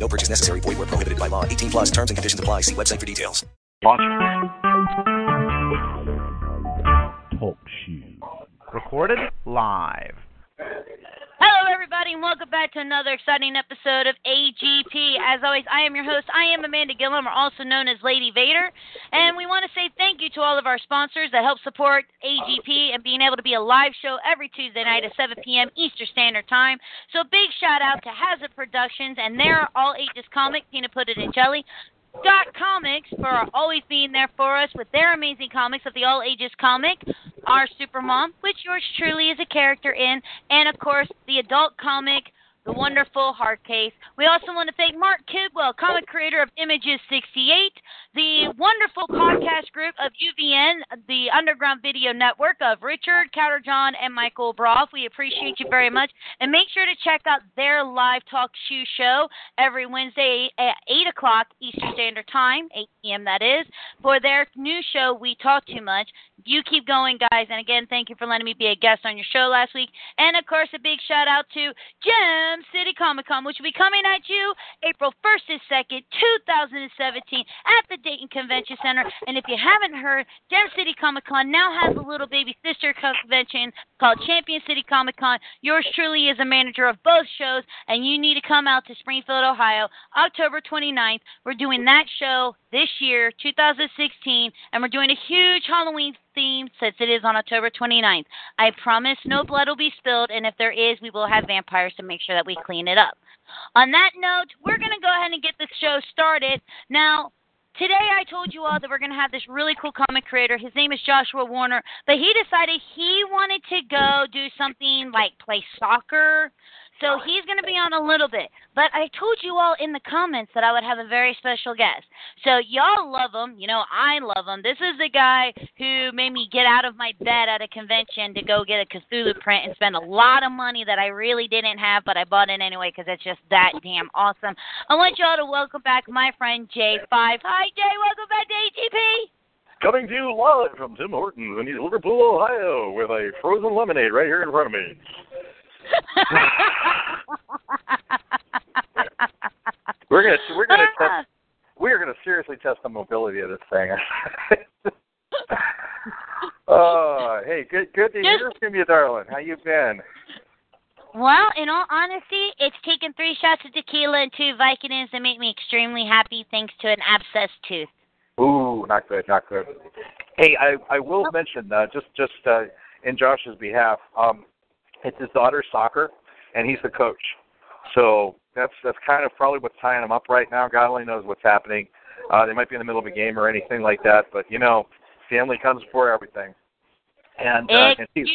No purchase necessary. Void where prohibited by law. 18 plus terms and conditions apply. See website for details. Talk shoes. Recorded live. Hello, everybody, and welcome back to another exciting episode of AGP. As always, I am your host. I am Amanda Gilliam, or also known as Lady Vader, and we want to say thank you to all of our sponsors that help support AGP and being able to be a live show every Tuesday night at 7 p.m. Eastern Standard Time. So, big shout out to Hazard Productions and their All Ages comic, Peanut Put It in Jelly. Dot Comics for always being there for us with their amazing comics of the all ages comic, Our Supermom, which yours truly is a character in, and of course the adult comic, The Wonderful Hard Case. We also want to thank Mark Kidwell, comic creator of Images 68, the wonderful podcast group of UVN, the Underground Video Network of Richard Counterjohn and Michael Broff. We appreciate you very much, and make sure to check out their live talk shoe show every Wednesday at 8 o'clock Eastern Standard Time, 8 p.m. that is, for their new show, We Talk Too Much. You keep going, guys, and again, thank you for letting me be a guest on your show last week. And of course, a big shout out to Gem City Comic Con, which will be coming at you April 1st and 2nd, 2017, at the Dayton Convention Center. And if you haven't heard, Gem City Comic Con now has a little baby sister convention called Champion City Comic Con. Yours truly is a manager of both shows, and you need to come out to Springfield, Ohio, October 29th. We're doing that show this year, 2016, and we're doing a huge Halloween theme since it is on October 29th. I promise no blood will be spilled, and if there is, we will have vampires to make sure that we clean it up. On that note, we're going to go ahead and get this show started. Now, Today I told you all that we're going to have this really cool comic creator. His name is Joshua Warner, but he decided he wanted to go do something like play soccer. So he's going to be on a little bit. But I told you all in the comments that I would have a very special guest. So y'all love him. You know, I love him. This is the guy who made me get out of my bed at a convention to go get a Cthulhu print and spend a lot of money that I really didn't have, but I bought it anyway because it's just that damn awesome. I want y'all to welcome back my friend J5. Hi, Jay. Welcome back to AGP. Coming to you live from Tim Hortons in Liverpool, Ohio, with a frozen lemonade right here in front of me. we're gonna we're gonna test we're gonna seriously test the mobility of this thing. Oh, hey, good good to hear from you, darling. How you been? Well, in all honesty, it's taken three shots of tequila and two Vicodins to make me extremely happy thanks to an abscessed tooth. Ooh, not good, not good. Hey, I I will mention uh, just just uh, in Josh's behalf, um, it's his daughter's soccer, and he's the coach. So that's that's kind of probably what's tying him up right now. God only knows what's happening. Uh, they might be in the middle of a game or anything like that, but you know, family comes before everything. And uh, and, he's,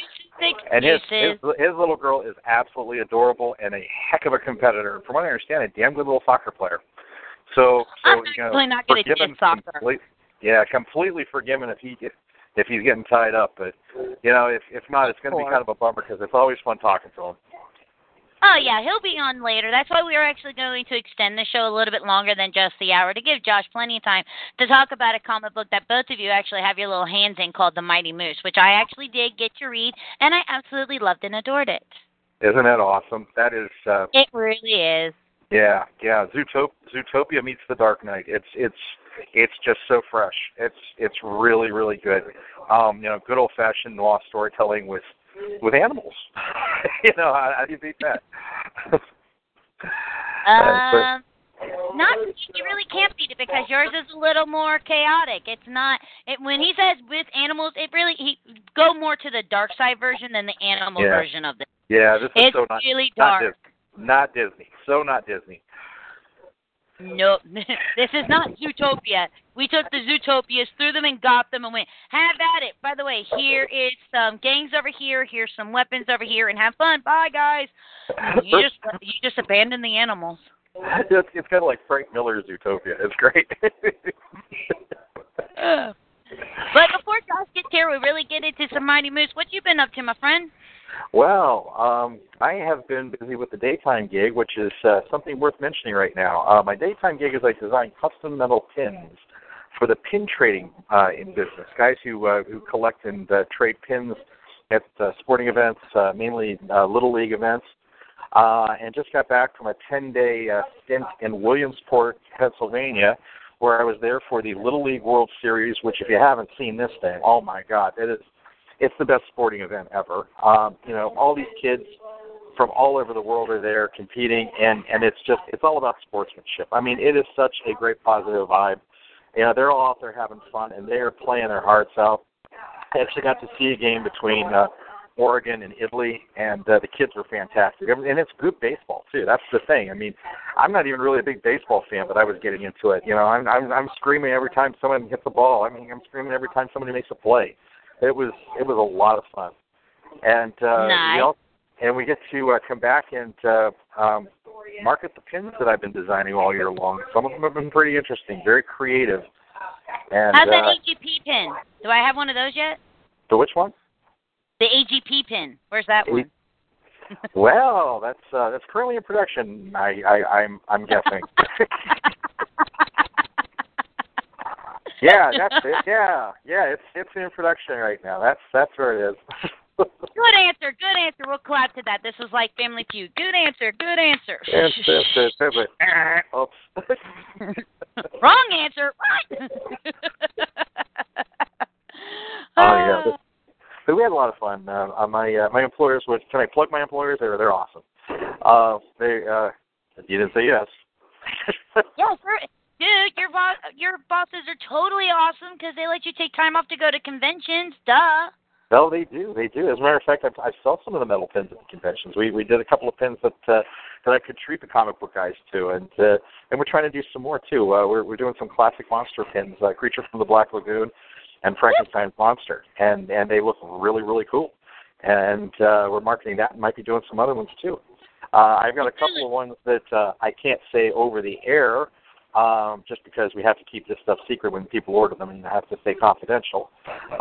and his, his his little girl is absolutely adorable and a heck of a competitor. From what I understand, a damn good little soccer player. So so I'm you know, not good at soccer. complete- yeah, completely forgiven if he if he's getting tied up. But you know, if if not, it's going to be kind of a bummer because it's always fun talking to him. Oh yeah, he'll be on later. That's why we are actually going to extend the show a little bit longer than just the hour to give Josh plenty of time to talk about a comic book that both of you actually have your little hands in called The Mighty Moose, which I actually did get to read and I absolutely loved and adored it. Isn't that awesome? That is. uh It really is. Yeah, yeah. Zootop- Zootopia meets the Dark Knight. It's it's it's just so fresh. It's it's really really good. Um, you know, good old fashioned noir storytelling with with animals. you know, how, how do you beat that? Um, not you really can't beat it because yours is a little more chaotic. It's not it, when he says with animals. It really he go more to the dark side version than the animal Yeah. version of it. yeah, this is It's so not really not. Disney. Not Disney. So not Disney. Nope. this is not Zootopia. We took the Zootopias, threw them in Gotham, and went, have at it. By the way, here is some gangs over here, here's some weapons over here, and have fun. Bye, guys. You just you just abandon the animals. It's, it's kind of like Frank Miller's Utopia. It's great. but before Josh gets here, we really get into some Mighty Moose. What you been up to, my friend? Well, um, I have been busy with the daytime gig, which is uh, something worth mentioning right now. Uh, my daytime gig is I design custom metal pins for the pin trading uh, in business. Guys who uh, who collect and uh, trade pins at uh, sporting events, uh, mainly uh, little league events. Uh, and just got back from a 10-day uh, stint in Williamsport, Pennsylvania, where I was there for the Little League World Series. Which, if you haven't seen this thing, oh my God, it is it's the best sporting event ever. Um, you know, all these kids from all over the world are there competing, and and it's just it's all about sportsmanship. I mean, it is such a great positive vibe. You know, they're all out there having fun, and they are playing their hearts out. I actually got to see a game between uh, Oregon and Italy, and uh, the kids were fantastic. And it's good baseball too. That's the thing. I mean, I'm not even really a big baseball fan, but I was getting into it. You know, I'm I'm, I'm screaming every time someone hits a ball. I mean, I'm screaming every time somebody makes a play. It was it was a lot of fun, and uh, nice. we also, and we get to uh, come back and uh, um, market the pins that I've been designing all year long. Some of them have been pretty interesting, very creative. And How's that uh, AGP pin? Do I have one of those yet? the which one? The AGP pin. Where's that one? Well, that's uh, that's currently in production. I, I I'm I'm guessing. yeah, that's it. Yeah, yeah, it's it's in production right now. That's that's where it is. Good answer. Good answer. We'll clap to that. This is like Family Feud. Good answer. Good answer. It's, it's, it's, it's, oops. Wrong answer. What? Oh yeah, but we had a lot of fun. Uh, uh, my uh, my employers would can I plug my employers? They're they're awesome. Uh, they uh, you didn't say yes. Yes. Dude, your boss, your bosses are totally awesome because they let you take time off to go to conventions. Duh. No, they do. They do. As a matter of fact, I, I sell some of the metal pins at the conventions. We we did a couple of pins that uh, that I could treat the comic book guys to, and uh, and we're trying to do some more too. Uh, we're we're doing some classic monster pins, uh, Creature from the Black Lagoon, and Frankenstein's monster, and and they look really really cool. And uh, we're marketing that, and might be doing some other ones too. Uh, I've got a couple of ones that uh, I can't say over the air um, just because we have to keep this stuff secret when people order them and have to stay confidential.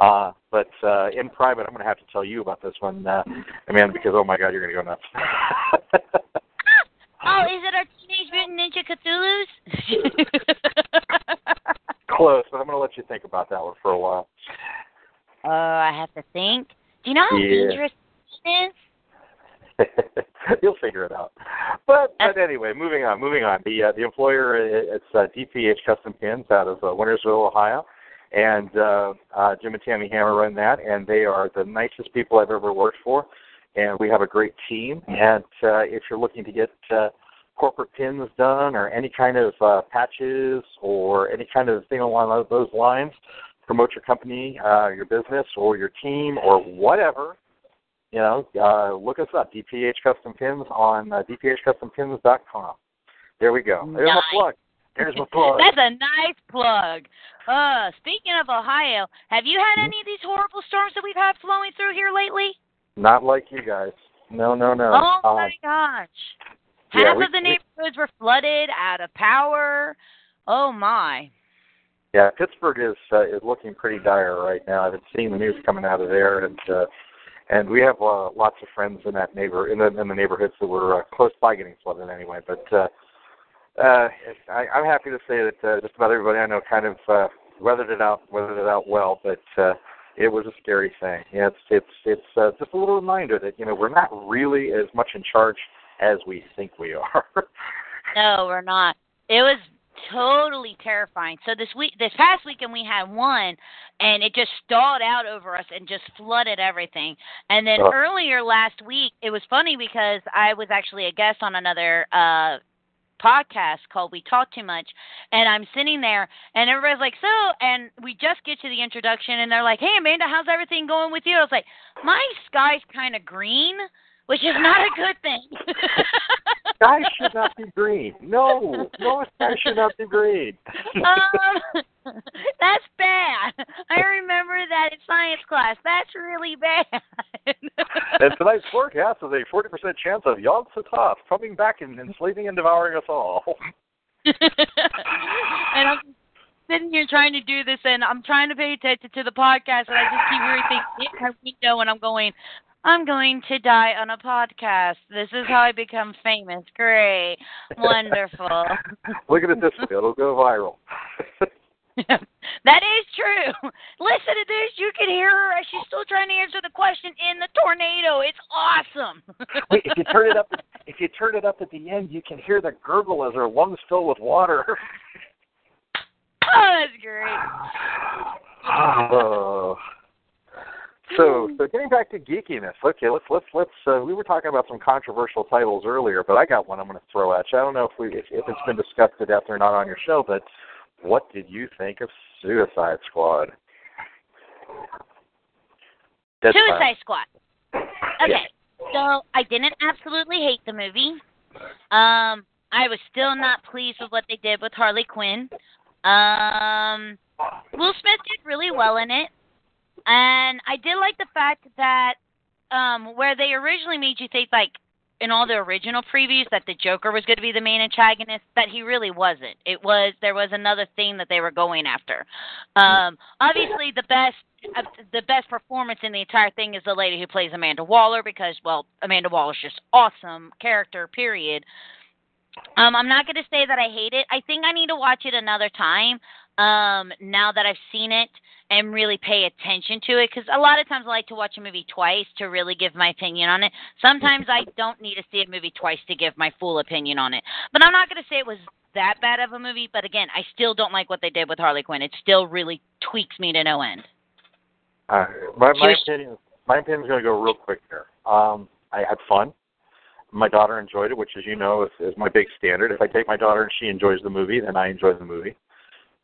Uh, but uh, in private, I'm going to have to tell you about this one, uh, Amanda, because oh my God, you're going to go nuts. Oh, is it our Teenage Mutant Ninja Cthulhu's? Close, but I'm going to let you think about that one for a while. Oh, I have to think. Do you know how Yeah. dangerous it is? You'll figure it out. But but anyway, moving on, moving on. The uh, the employer it's uh, DPH Custom Pins out of uh, Wintersville, Ohio, and uh, uh, Jim and Tammy Hammer run that, and they are the nicest people I've ever worked for, and we have a great team. And uh, if you're looking to get uh, corporate pins done or any kind of uh, patches or any kind of thing along those lines, promote your company, uh, your business, or your team, or whatever you know, uh, look us up, DPH Custom Pins on uh, dphcustompins.com. There we go. There's Nice. my plug. There's my plug. That's a nice plug. Uh, speaking of Ohio, have you had any of these horrible storms that we've had flowing through here lately? Not like you guys. No, no, no. Oh Um, my gosh. Yeah, Half we- of the we- neighborhoods were flooded, out of power. Oh my. yeah, Pittsburgh is uh, is looking pretty dire right now. I've been seeing the news coming out of there, and uh, and we have uh, lots of friends in that neighbor in the in the neighborhoods that were uh, close by getting flooded anyway. But uh, uh, I, I'm happy to say that uh, just about everybody I know kind of uh, weathered it out, weathered it out well. But uh, it was a scary thing. Yeah, it's it's it's uh, just a little reminder that you know we're not really as much in charge as we think we are. No, we're not. It was totally terrifying. So this week, this past weekend, we had one, and it just stalled out over us and just flooded everything. And then Oh. earlier last week, it was funny because I was actually a guest on another uh podcast called We Talk Too Much and I'm sitting there and everybody's like, So and we just get to the introduction and they're like, Hey Amanda, how's everything going with you? I was like, My sky's kinda green, which is not a good thing. Sky should not be green. No, no, sky should not be green. um, that's bad. I remember that in science class. That's really bad. and tonight's forecast is a 40% chance of Yog Sothoth coming back and enslaving and devouring us all. and I'm sitting here trying to do this, and I'm trying to pay attention to the podcast, and I just keep hearing things in my window, and I'm going, I'm going to die on a podcast. This is how I become famous. Great, wonderful. Look at it this way; it'll go viral. that is true. Listen to this. You can hear her as she's still trying to answer the question in the tornado. It's awesome. Wait, if you turn it up, if you turn it up at the end, you can hear the gurgle as her lungs fill with water. oh, that's great. Oh. So, so getting back to geekiness. Okay, let's let's let's. Uh, we were talking about some controversial titles earlier, but I got one I'm going to throw at you. I don't know if we if, if it's been discussed to death or not on your show, but what did you think of Suicide Squad? Suicide time. Squad. Okay, yeah. so I didn't absolutely hate the movie. Um, I was still not pleased with what they did with Harley Quinn. Um, Will Smith did really well in it, and I did like the fact that um, where they originally made you think like in all the original previews that the Joker was going to be the main antagonist, that he really wasn't. It was there was another thing that they were going after. Um, obviously, the best the best performance in the entire thing is the lady who plays Amanda Waller because well, Amanda Waller's just awesome character. Period. Um, I'm not going to say that I hate it. I think I need to watch it another time. Um, now that I've seen it and really pay attention to it because a lot of times I like to watch a movie twice to really give my opinion on it. Sometimes I don't need to see a movie twice to give my full opinion on it. But I'm not going to say it was that bad of a movie, but again, I still don't like what they did with Harley Quinn. It still really tweaks me to no end. Uh, my, my was, opinion, my opinion is going to go real quick here. Um, I had fun. My daughter enjoyed it, which, as you know, is, is my big standard. If I take my daughter and she enjoys the movie, then I enjoy the movie.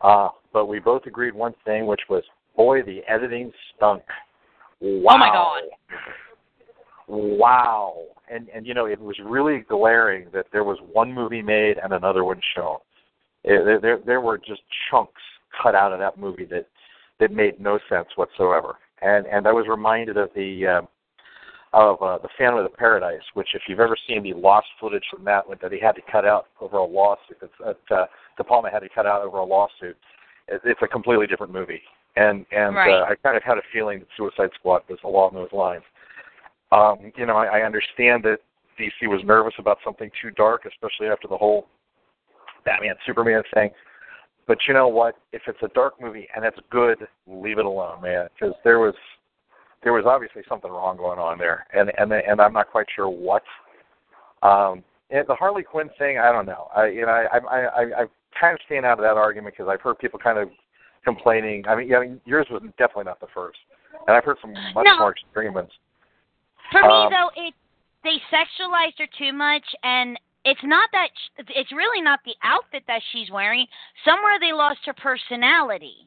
Uh, but we both agreed one thing, which was, boy, the editing stunk. Wow. Oh my god. Wow. And and you know, it was really glaring that there was one movie made and another one shown. It, there there were just chunks cut out of that movie that that made no sense whatsoever. And and I was reminded of the uh, of uh, the Phantom of the Paradise, which if you've ever seen the lost footage from that one that he had to cut out over a lawsuit, that uh, De Palma had to cut out over a lawsuit, it's a completely different movie. And and right. uh, I kind of had a feeling that Suicide Squad was along those lines. Um, you know, I, I understand that DC was nervous about something too dark, especially after the whole Batman Superman thing. But you know what? If it's a dark movie and it's good, leave it alone, man. Because there was there was obviously something wrong going on there, and and and I'm not quite sure what. Um, and the Harley Quinn thing, I don't know. I you know I I I, I kind of staying out of that argument because I've heard people kind of complaining. I mean, yeah, I mean, yours was definitely not the first, and I've heard some much no. more extreme ones. For um, me, though, it they sexualized her too much, and it's not that it's really not the outfit that she's wearing. Somewhere they lost her personality.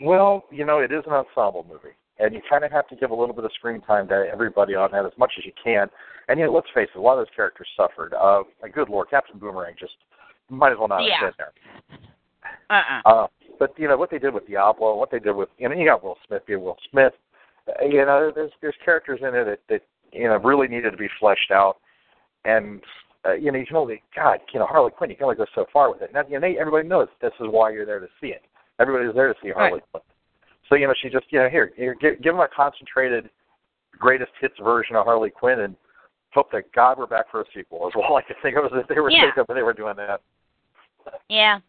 Well, you know, it is an ensemble movie and you kind of have to give a little bit of screen time to everybody on that as much as you can. And you know, let's face it, a lot of those characters suffered. Uh, my good lord, Captain Boomerang just might as well not yeah. have been there. Uh-uh. Uh, but you know what they did with Diablo, what they did with you know you got Will Smith being Will Smith. Uh, you know, there's there's characters in there that that you know really needed to be fleshed out, and uh, you know you can only God, you know Harley Quinn, you can only go so far with it. Now you know everybody knows this is why you're there to see it. Everybody's there to see Harley right. Quinn. So you know, she just you know here, here give, give them a concentrated greatest hits version of Harley Quinn and hope that God we're back for a sequel. Is all I could think of as they were yeah. thinking they were doing that. Yeah,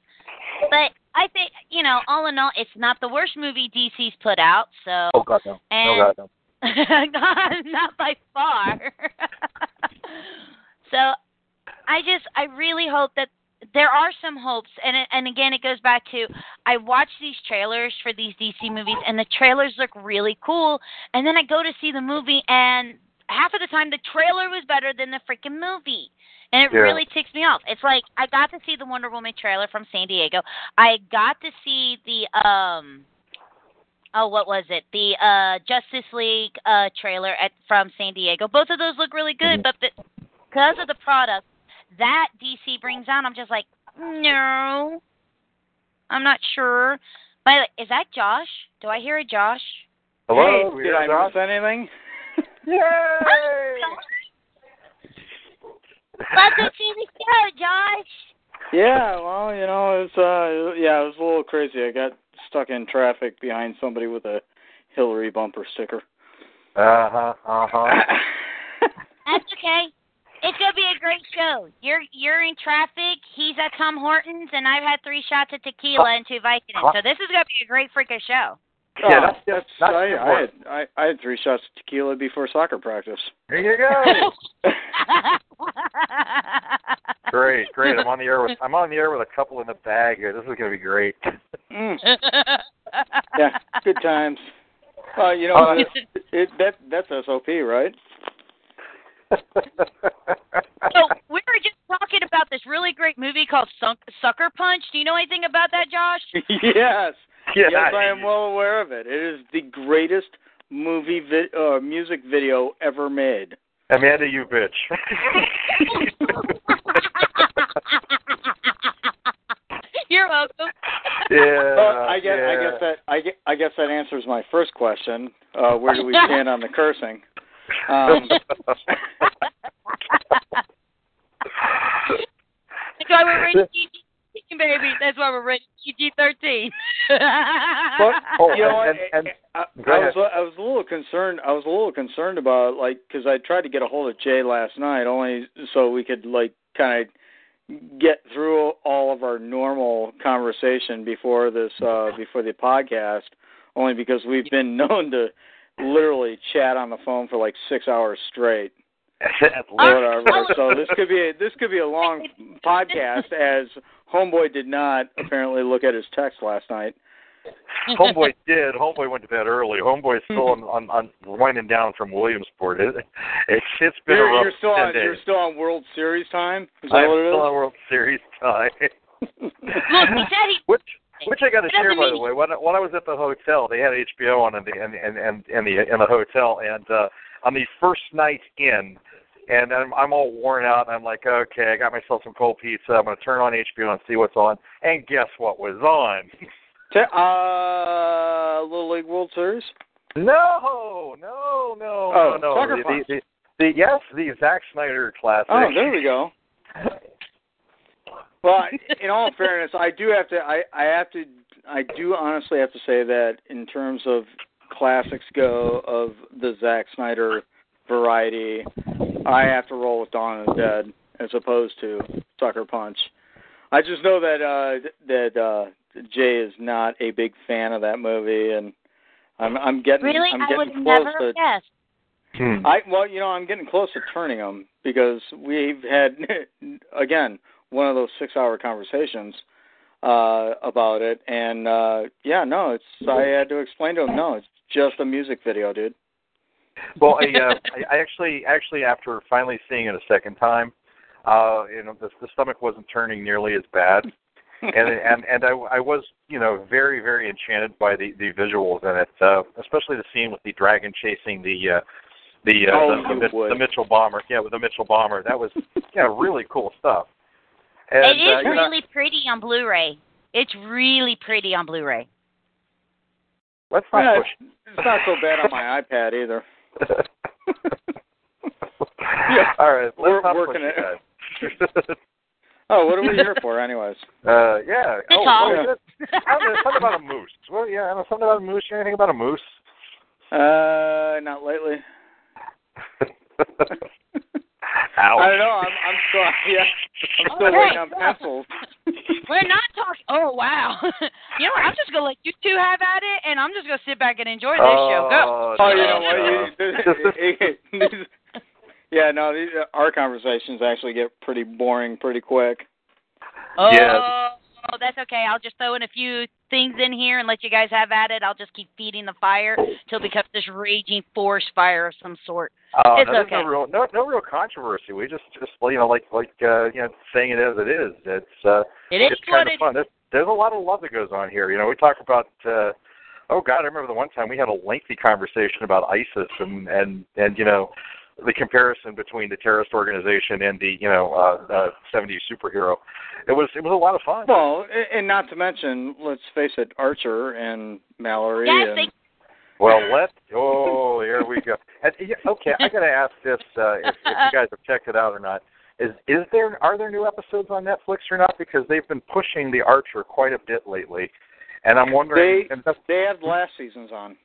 but I think you know, all in all, it's not the worst movie DC's put out. So oh God no, and, no God no. God, not by far. so I just I really hope that there are some hopes and and again it goes back to I watch these trailers for these DC movies and the trailers look really cool and then I go to see the movie and half of the time the trailer was better than the freaking movie. And it yeah. really ticks me off. It's like I got to see the Wonder Woman trailer from San Diego. I got to see the um oh what was it? The uh Justice League uh trailer at from San Diego. Both of those look really good, mm-hmm. but the, because of the product that DC brings on, I'm just like, no, I'm not sure. By the way, is that Josh? Do I hear a Josh? Hello, hey, did I Josh? miss anything? Yay! Welcome to the show, Josh. Yeah, well, you know, it's uh, yeah, it was a little crazy. I got stuck in traffic behind somebody with a Hillary bumper sticker. Uh huh. Uh huh. That's okay. It's gonna be a great show. You're you're in traffic. He's at Tom Hortons, and I've had three shots of tequila and two Vicodin. So this is gonna be a great freaking show. Yeah, Oh, that's- that's, that's I, I had I, I had three shots of tequila before soccer practice. There you go. great, great. I'm on the air with I'm on the air with a couple in the bag here. This is gonna be great. Mm. Yeah, good times. Well, you know, Uh, it, it, that that's SOP, right? So we were just talking about this really great movie called Sunk, Sucker Punch. Do you know anything about that, Josh? yes. yeah, Yes, I am well aware of it. It is the greatest movie vi- uh, music video ever made. Amanda, you bitch. You're welcome. yeah. Well, I guess I guess that I guess, I guess that answers my first question. Uh, where do we stand on the cursing? Um, That's why we're rated PG, baby. That's why we're rated PG thirteen. Oh, you know what? and- and- I, I was I was a little concerned. I was a little concerned about like because I tried to get a hold of Jay last night only so we could like kind of get through all of our normal conversation before this uh before the podcast. Only because we've been known to literally chat on the phone for like six hours straight. Whatever. So this could be a, this could be a long podcast as Homeboy did not apparently look at his text last night. Homeboy did. Homeboy went to bed early. Homeboy's still on, on, on winding down from Williamsport. It, it's it's been You're, a rough you're still 10 on days. you're still on World Series time. Is that I'm what it still is? on World Series time. Look, he said he. which which I got to share by the way. When when I was at the hotel, they had HBO on in the in in in, in the in the hotel, and uh, on the first night in, and I'm I'm all worn out. And I'm like, okay, I got myself some cold pizza. I'm going to turn on HBO and see what's on. And guess what was on? Te- uh, Little League World Series. No, no, no, Oh, no, no. Sucker the, the, the, the yes, the Zack Snyder classic. Oh, there we go. Well, in all fairness, I do have to. I I have to. I do honestly have to say that in terms of classics go of the Zack Snyder variety, I have to roll with Dawn of the Dead as opposed to Sucker Punch. I just know that uh that uh Jay is not a big fan of that movie, and I'm I'm getting Really, I'm I would close never to guess. Hmm. I well, you know, I'm getting close to turning them because we've had again one of those six-hour conversations uh about it, and uh yeah, no, it's I had to explain to him, no, it's just a music video, dude. well, I, uh, I actually, actually, after finally seeing it a second time, uh, you know, the, the stomach wasn't turning nearly as bad, and and and I, I was, you know, very, very enchanted by the the visuals in it, uh, especially the scene with the dragon chasing the. uh the, uh, Oh, the, the, you Mitch- would. the Mitchell bomber, yeah, with the Mitchell bomber, that was yeah, really cool stuff. And, it is uh, you know- really pretty on Blu-ray. It's really pretty on Blu-ray. let's Yeah, not it's, it's not so bad on my iPad either. push. All right, let's We're working it. Oh, what are we here for, anyways? Uh, yeah. Good oh, call. well, good. I don't know, something about a moose. Well, yeah, I know something about a moose. You know anything about a moose? Uh, not lately. Ouch. I don't know. I'm, I'm still, yeah, I'm still Okay. waiting on pencils. We're not talking. Oh wow! you know what? I'm just gonna let you two have at it, and I'm just gonna sit back and enjoy this show. Go. Oh, oh you know what? You, yeah, no, these, uh, our conversations actually get pretty boring pretty quick. Oh, Yeah. that's okay. I'll just throw in a few things in here and let you guys have at it. I'll just keep feeding the fire till it becomes this raging forest fire of some sort. Oh, It's no, okay. no real, no, no real controversy. We just, just, you know, like, like, uh, you know, saying it as it is. It's, uh, It is it's kind of fun. There's, there's a lot of love that goes on here. You know, we talk about, uh, oh God, I remember the one time we had a lengthy conversation about ISIS and, and, and, you know, the comparison between the terrorist organization and the, you know, uh, uh, 70s superhero. It was, it was a lot of fun. Well, and not to mention, let's face it, Archer and Mallory. Yes, and, they Well, let oh here we go. And, okay, I got to ask this: uh, if, if you guys have checked it out or not. Is is there are there new episodes on Netflix or not? Because they've been pushing the Archer quite a bit lately, and I'm wondering. They and they have last season's on.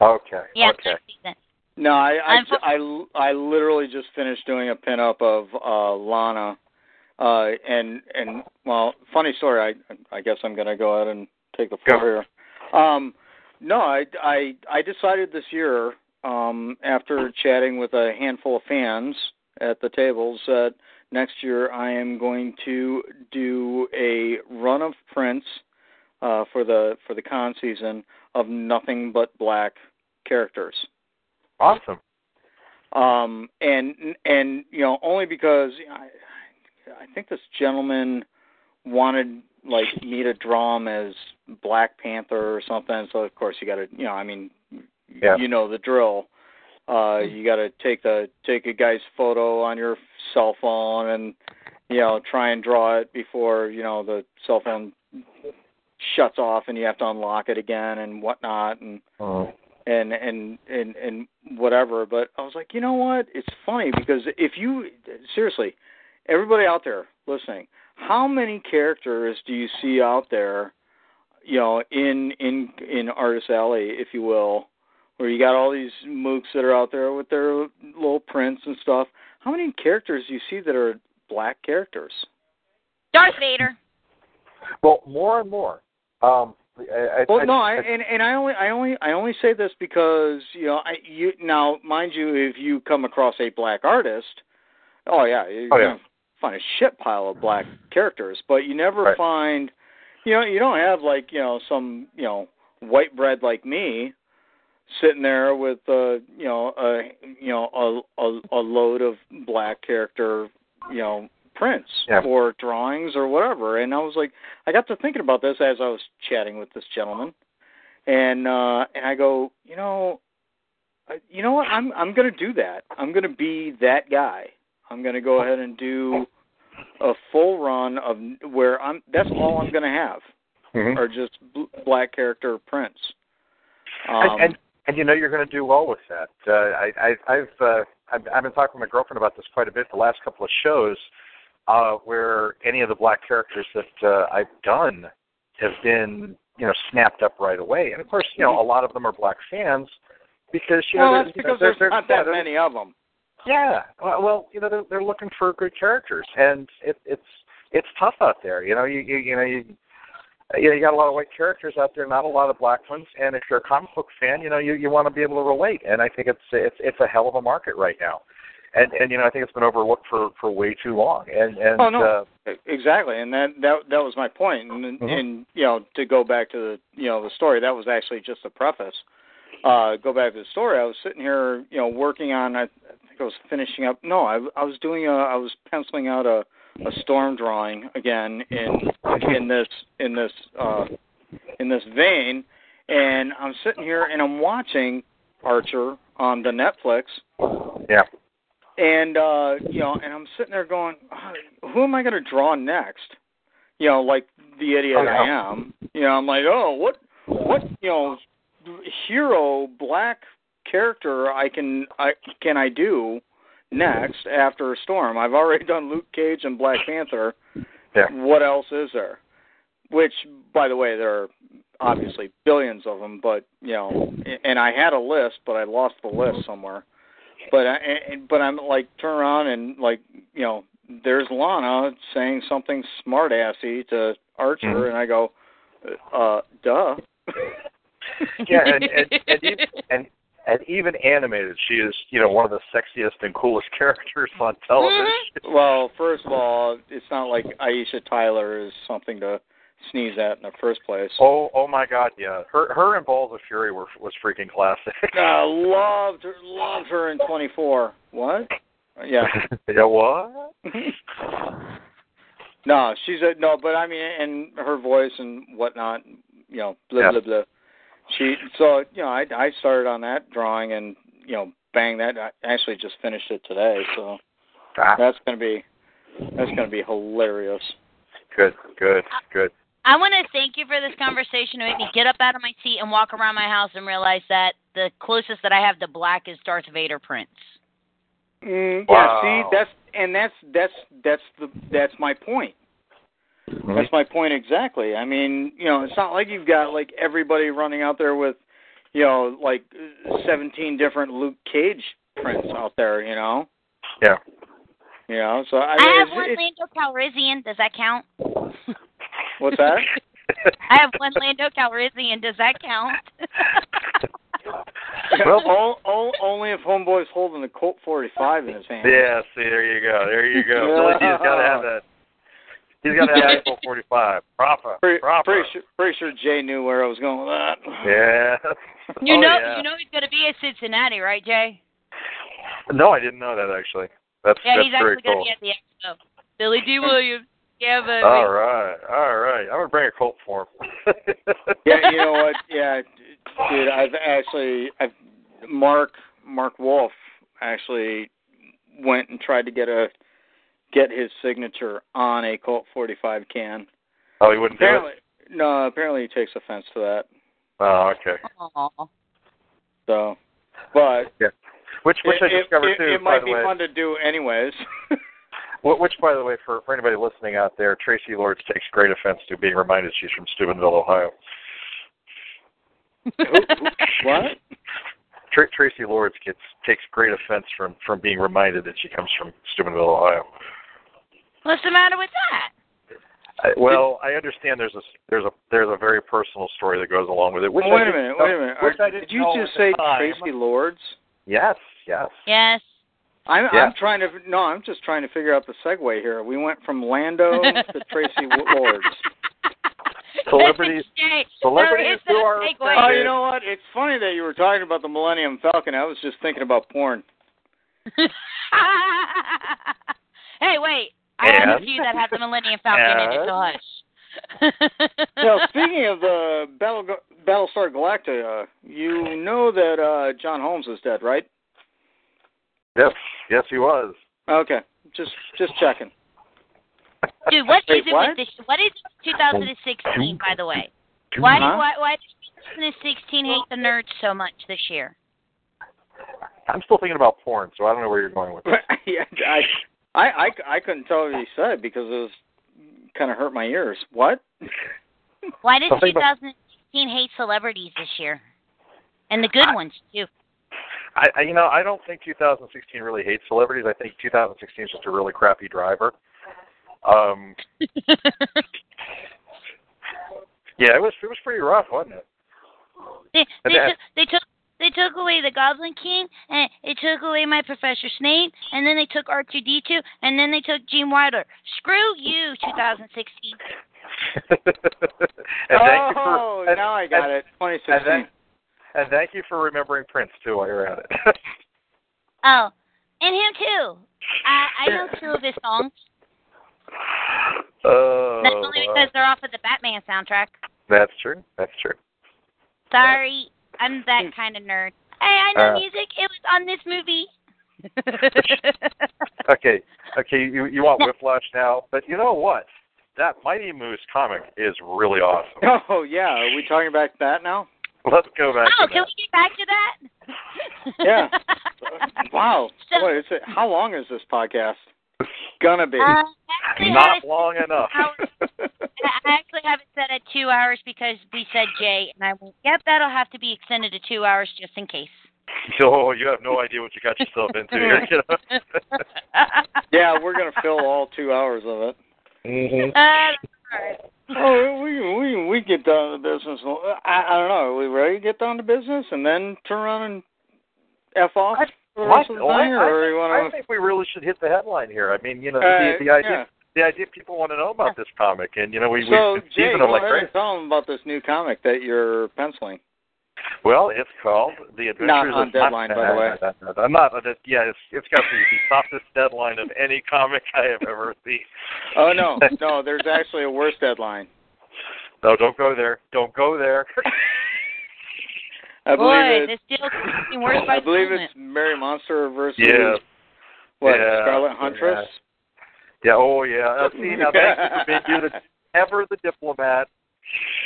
okay. Yeah, Okay. Next season. No, I I, I'm I, I literally just finished doing a pinup of uh Lana, uh, and and well, funny story. I I guess I'm gonna go ahead and take the floor Go. here. Um, no, I I I decided this year, um, after chatting with a handful of fans at the tables, that next year I am going to do a run of prints uh, for the for the con season of nothing but black characters Awesome. um and and you know only because I, I think this gentleman wanted like me to draw him as Black Panther or something. So of course you got to you know I mean Yeah. you know the drill. Uh you got to take the take a guy's photo on your cell phone and you know try and draw it before you know the cell phone shuts off and you have to unlock it again and whatnot and Oh. And and and and whatever but i was like you know what it's funny because if you seriously everybody out there listening how many characters do you see out there you know in in in artist alley if you will where you got all these mooks that are out there with their little prints and stuff how many characters do you see that are black characters Darth Vader. Well, more and more. Um, I, I, Well, I, no, I, and and I only I only I only say this because you know I you now mind you if you come across a black artist, oh yeah, oh, you're Oh, yeah. gonna find a shit pile of black characters, but you never Right. find, you know, you don't have like you know some you know white bread like me sitting there with a you know a you know a a, a load of black character you know prints Yeah. or drawings or whatever. And i was like i got to thinking about this as i was chatting with this gentleman. And uh and i go you know you know what? I'm i'm going to do that. I'm going to be that guy. I'm going to go ahead and do a full run of where i'm that's all i'm going to have Mhm. are just bl- black character prints. Um, and, and and you know you're going to do well with that. Uh, I, I, I've uh, I've, I've been talking with my girlfriend about this quite a bit the last couple of shows, uh, where any of the black characters that uh, I've done have been you know snapped up right away, and of course you know a lot of them are black fans because you know well, that's you know, because there's not that many of them. Yeah, well, well, you know, they're, they're looking for good characters, and it, it's it's tough out there. You know, you you, you know you. You know, you got a lot of white characters out there, not a lot of black ones. And if you're a comic book fan, you know, you you want to be able to relate. And I think it's it's it's a hell of a market right now. And and you know, I think it's been overlooked for for way too long. And and Oh, no. uh, Exactly, and that that that was my point. And, Mhm. and you know, to go back to the you know the story, that was actually just a preface. Uh, go back to the story. I was sitting here, you know, working on. I, I think I was finishing up. No, I, I was doing a. I was penciling out a a storm drawing again in in this in this uh, in this vein, and I'm sitting here and I'm watching Archer on the Netflix, yeah, and uh you know and i'm sitting there going "Oh, who am i going to draw next? You know like the idiot Oh, i am. You know i'm like oh what what you know hero black character i can i can i do next after storm? I've already done luke cage and black panther. Yeah. what else is there? Which by the way there are obviously billions of them but you know and i had a list but i lost the list somewhere but I, and, but I'm like turn around and like you know there's Lana saying something smartassy to Archer, Mhm. and I go, uh, duh. yeah, and and and even, and and even animated, she is you know one of the sexiest and coolest characters on television. well, first of all, it's not like Aisha Tyler is something to sneeze at in the first place. Oh, oh my God, yeah. Her, her and Balls of Fury were was freaking classic. Uh, loved her, loved her in 24. What? Yeah. yeah, what? No, she's a no, but I mean, and her voice and whatnot, you know, blah Yeah. blah blah. She so you know, I I started on that drawing and you know, bang that. I actually just finished it today, so Ah, that's gonna be that's gonna be hilarious. good, good, good. I want to thank you for this conversation to make me get up out of my seat and walk around my house and realize that the closest that I have to black is Darth Vader prints. Mm, Wow. Yeah, see, that's and that's that's that's the that's my point. Mm-hmm. That's my point exactly. I mean, you know, it's not like you've got like everybody running out there with, you know, like seventeen different Luke Cage prints out there. You know, Yeah. you know. So I, I have one it's, Lando Calrissian. Does that count? what's that? I have one Lando Calrissian. Does that count? Well- o- o- only if Homeboy's holding the Colt 45 in his hand. Yeah, see, there you go. There you go. Billy Dee's got to have that. He's got to have that 45. Proper. Pretty, Proper. pretty sure, pretty sure Jay knew where I was going with that. Yeah. You Oh, know, yeah. you know he's gonna be at Cincinnati, right, Jay? No, I didn't know that actually. That's Yeah, that's he's actually cool. gonna be at the expo. Billy Dee Williams. Yeah, but All right, all right. I'm gonna bring a Colt for him. yeah, you know what? Yeah, dude, I've actually, I've Mark Mark Wolf actually went and tried to get a get his signature on a Colt 45 can. Oh, he wouldn't do Apparently, it. no, apparently he takes offense to that. Oh, okay. Aw. So, but yeah. Which which it, I discovered it, too. it by might the be way. fun to do anyways. Wh- Which, by the way, for for anybody listening out there, Traci Lords takes great offense to being reminded she's from Steubenville, Ohio. what? Tra- Traci Lords gets takes great offense from from being reminded that she comes from Steubenville, Ohio. What's the matter with that? I, well, I understand there's a there's a there's a very personal story that goes along with it. Which wait a minute, know- wait a minute. which Are- I didn't you just say time. Traci Lords? Yes, yes. Yes. I'm Yeah. I'm trying to no, I'm just trying to figure out the segue here. We went from Lando to Traci Lords. Celebrities- Jay, celebrities there is who are segue. Oh, you know what? It's funny that you were talking about the Millennium Falcon. I was just thinking about porn. hey, wait. I have a And? few that have the Millennium Falcon in it, so hush. Now, speaking of the Battle Battlestar Galactica, you know that uh John Holmes is dead, right? Yes, yes, he was. Okay, just just checking. Dude, what is Wait, it what? with this? What is 2016, by the way? Why, Huh? why, why does 2016 hate the nerds so much this year? I'm still thinking about porn, so I don't know where you're going with this. yeah, I, I I I couldn't tell what he said because it was kind of hurt my ears. What? Why does Something about- 2016 hate celebrities this year? And the good ones, too. I, I, you know, I don't think 2016 really hates celebrities. I think 2016 is just a really crappy driver. Um, yeah, it was it was pretty rough, wasn't it? They, they, that- took, they took they took away the Goblin King, and they took away my Professor Snape, and then they took R2D2, and then they took Gene Wilder. Screw you, 2016. and thank you for oh, and, now I got and, it. 2016. And, thank- and thank you for remembering Prince too while you're at it. Oh, and him too. I I know two of his songs. oh, That's only because they're off of the Batman soundtrack. that's true. That's true. Sorry, I'm that kind of nerd. Hey, I know Uh, music. It was on this movie. Okay, okay. You you want Whiplash now, but you know what? That Mighty Moose comic is really awesome. Oh yeah, are we talking about that now? Let's go back oh, to can that. we get back to that? Yeah. Wow. So- What is it? How long is this podcast? Gonna be. Uh, Not long enough. I actually have it set at two hours because we said Jay, and I went, yep, that'll have to be extended to two hours just in case. oh, you have no idea what you got yourself into here. You know? yeah, we're gonna fill all two hours of it. Mm-hmm. Uh, all right. Oh, we we we get down to business. I I don't know. Are we ready to get down to business and then turn around and f off Well, rest I, or I, you think, I think we really should hit the headline here. I mean, you know, Uh, the, the idea yeah. the idea people want to know about this comic, and you know, we So we Jay, like tell them about this new comic that you're penciling. Well, it's called The Adventures Not on of deadline, by the way. I'm not. Yeah, it's it's got the, the softest deadline of any comic I have ever seen. Oh no, no, there's actually a worse deadline. No, don't go there. Don't go there. I Boy, believe this it's deal's getting worse by I believe the it's Mary Monster versus yeah. what Yeah, Scarlet Huntress. Yeah. Oh, yeah. Uh, see, now thank you for being you the ever the diplomat.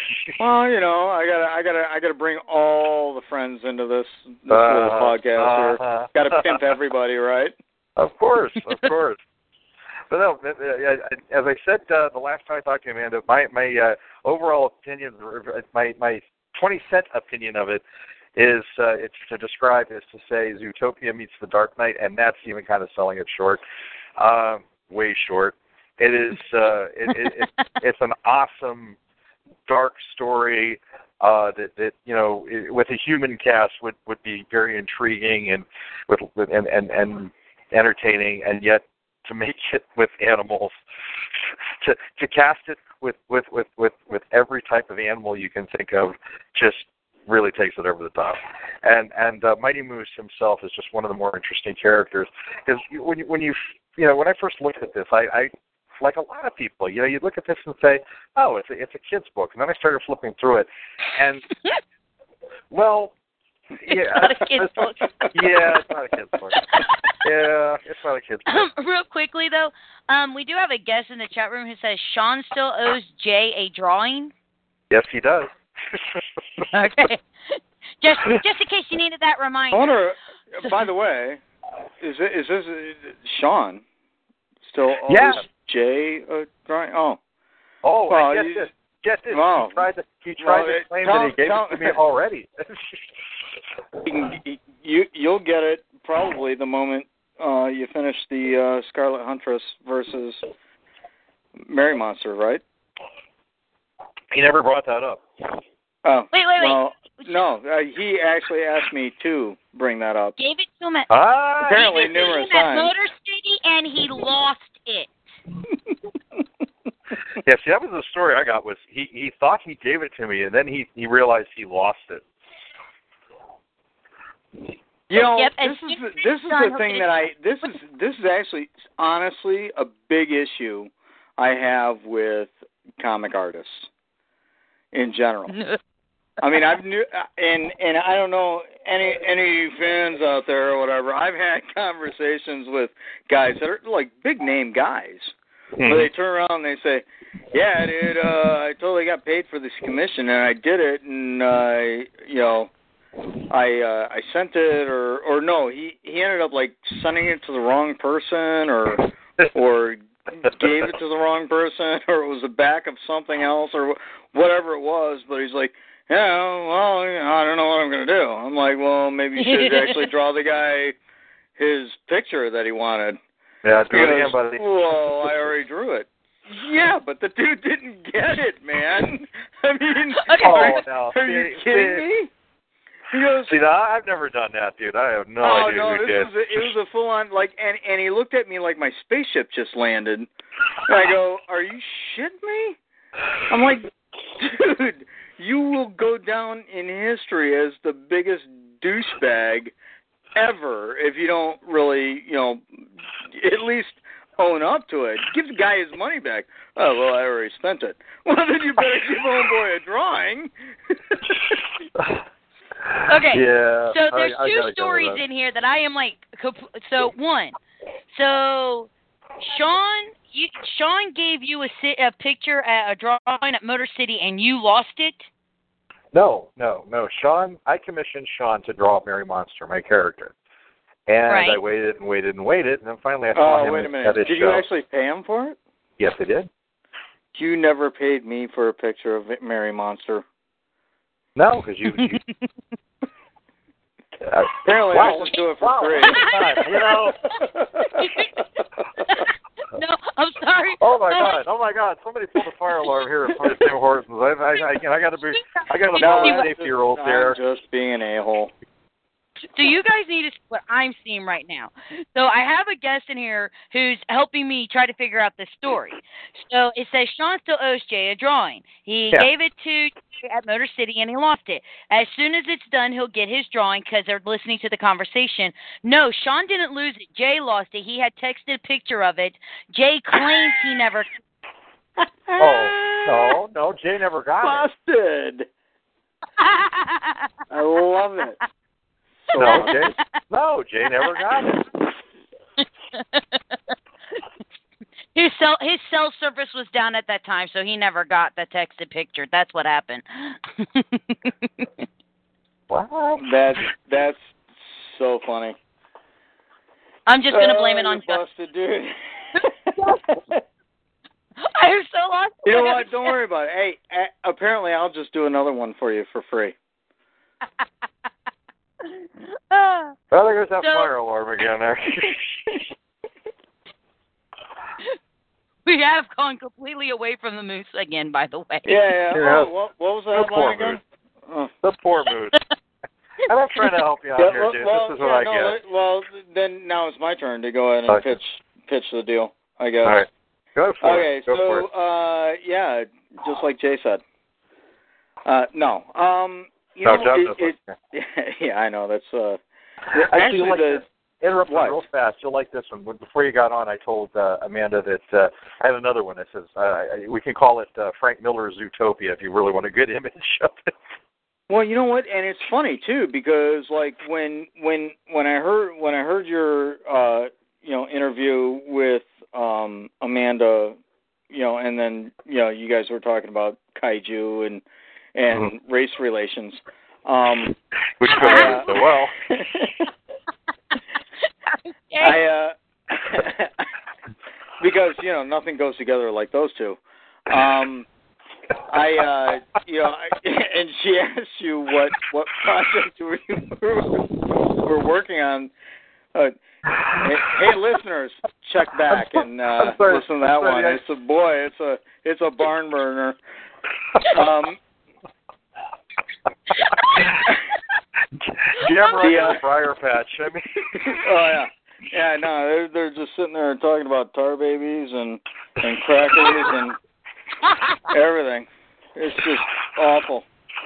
Well, you know, I gotta, I gotta, I gotta bring all the friends into this, this Uh, little podcast here. uh-huh. Got to pimp everybody, right? Of course, of course. But no, uh, uh, as I said uh, the last time I talked to you, Amanda, my my uh, overall opinion, my my twenty cent opinion of it is uh, it's to describe is to say Zootopia meets The Dark Knight, and that's even kind of selling it short, uh, way short. It is uh, it, it, it, it's an awesome dark story uh, that that you know with a human cast would would be very intriguing and with, and and and entertaining, and yet to make it with animals, to to cast it with with with with with every type of animal you can think of, just really takes it over the top. And and uh, Mighty Moose himself is just one of the more interesting characters because when you when you you know when I first looked at this, I, I like a lot of people, you know, you look at this and say, oh, it's a, it's a kid's book, and then I started flipping through it, and well, yeah, it's not a kid's book. yeah, it's not a kid's book. Yeah, it's not a kid's book. Um, real quickly though, um, we do have a guest in the chat room who says Sean still owes Jay a drawing. Yes, he does. okay. Just just in case you needed that reminder. I wonder. By the way, is it is this uh, Sean still owes Yeah. Jay a drawing? Oh, Oh, Well, and get you- this. Get this. Wow. He tried to he tried Well, to it- claim tell- that he gave tell- it to me already. you can, you you'll get it probably the moment uh you finish the uh Scarlet Huntress versus Mary Monster, right? he never brought that up. Oh, Wait, wait, wait. well, no, uh, he actually asked me to bring that up. Gave it to him at Ah, Apparently gave it to numerous him at times. Motor City and he lost it. yeah. See, that was the story I got. Was he he thought he gave it to me, and then he he realized he lost it. You know, Yep, this is the, this is the thing that I this is this is actually honestly a big issue I have with comic artists in general. I mean, I've knew and and I don't know any any fans out there or whatever. I've had conversations with guys that are like big name guys, where they turn around and they say, "Yeah, dude, uh, I totally got paid for this commission and I did it, and uh, you know." I uh, I sent it or or no he he ended up like sending it to the wrong person or or gave it to the wrong person or it was the back of something else or wh- whatever it was but he's like yeah well you know, I don't know what I'm gonna do I'm like well maybe you should actually draw the guy his picture that he wanted yeah, do He it goes, again, buddy. well I already drew it yeah but the dude didn't get it man I mean Okay. are, Oh, no. are you See- kidding see- me he goes See, now, I've never done that, dude. I have no oh idea no, who this did. was a, it was a full on like, and and he looked at me like my spaceship just landed. And I go, "Are you shitting me?" I'm like, "Dude, you will go down in history as the biggest douchebag ever if you don't really, you know, at least own up to it. Give the guy his money back. Oh well, I already spent it. Well, then you better give homeboy a drawing. Okay. Yeah. So there's I, I two gotta go with stories in here that I am like. comp- So one, so Sean, you, Sean gave you a, si- a picture, a drawing at Motor City, and you lost it. No, no, no. Sean, I commissioned Sean to draw Mary Monster, my character, and Right. I waited and waited and waited, and then finally I saw Oh, him wait a at minute. his Did show. you actually pay him for it? Yes, I did. You never paid me for a picture of Mary Monster. No, because you. you uh, Apparently, Wow. I just do it for Wow. free. you know. no, I'm sorry. Oh my uh, god! Oh my god! Somebody pulled the fire alarm here at Tim Hortons. I, I, I, I got to be. I got to No, be I'm safety rules just, there. I'm just being an a-hole. So you guys need to see what I'm seeing right now. So I have a guest in here who's helping me try to figure out this story. So it says Sean still owes Jay a drawing. He Yeah. gave it to Jay at Motor City and he lost it. As soon as it's done, he'll get his drawing because they're listening to the conversation. No, Sean didn't lose it. Jay lost it. He had texted a picture of it. Jay claims he never. Oh no, no! Jay never got it. Busted. I love it. So No, Jay. No, Jay never got it. his cell his cell service was down at that time, so he never got the texted picture. That's what happened. What? That's that's so funny. I'm just gonna blame Oh, it on you're Justin. busted, dude. I'm so lost. you know what? Don't worry about it. Hey, apparently I'll just do another one for you for free. Ah. Well, there goes that So- fire alarm again there. we have gone completely away from the moose again, by the way. Yeah, yeah. Yeah. Oh, what, what was The that poor line again? Oh. the poor moose. And I'm trying to help you out Yeah, here, well, dude. well, this is what yeah, I no, get. Well, then now it's my turn to go ahead and Okay. pitch pitch the deal. I guess. All right. Go for Okay, it. Go for so it. uh, yeah, just like Jay said. Uh, no, um, you No, know, it, it, yeah, I know that's uh, Actually, actually you'll like the. Interrupt What? real fast. You'll like this one. When- Before you got on, I told uh, Amanda that uh, I had another one that says uh, I- we can call it uh, Frank Miller's Zootopia if you really want a good image of it. Well, you know what, and it's funny too because like when when when I heard when I heard your uh you know interview with um Amanda, you know, and then you know you guys were talking about kaiju and and race relations. Um Which goes uh, so well. I uh because you know nothing goes together like those two. Um I uh you know I, and she asked you what what project were you were working on. Uh, hey, hey listeners, check back and uh I'm sorry. listen to that sorry, one. I- It's a boy, it's a it's a barn burner. Um Do you ever The, uh, a briar patch? I mean, oh yeah. Yeah, no, they're they're just sitting there talking about tar babies and and crackers and everything. It's just awful.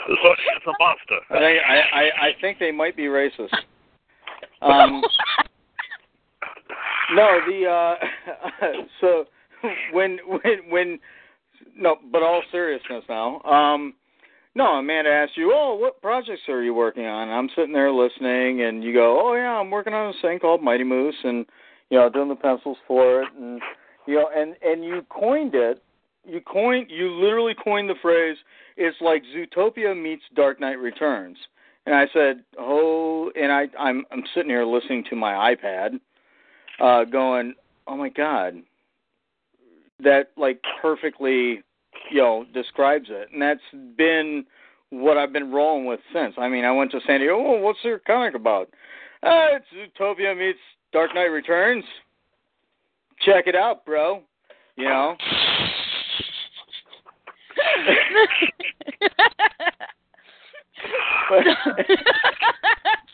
it's a monster. I think I, I, I think they might be racist. Um no, the uh so when when when no, but all seriousness now. Um no, Amanda asked you, "Oh, what projects are you working on?" And I'm sitting there listening, and you go, "Oh yeah, I'm working on this thing called Mighty Moose, and you know, doing the pencils for it, and you know, and and you coined it. You coined, you literally coined the phrase. It's like Zootopia meets Dark Knight Returns. And I said, "Oh," and I, I'm I'm sitting here listening to my iPad, uh, going, "Oh my god, that like perfectly." You know describes it and that's been what i've been rolling with since i mean i went to san diego oh what's your comic about uh it's utopia meets dark knight returns check it out bro you know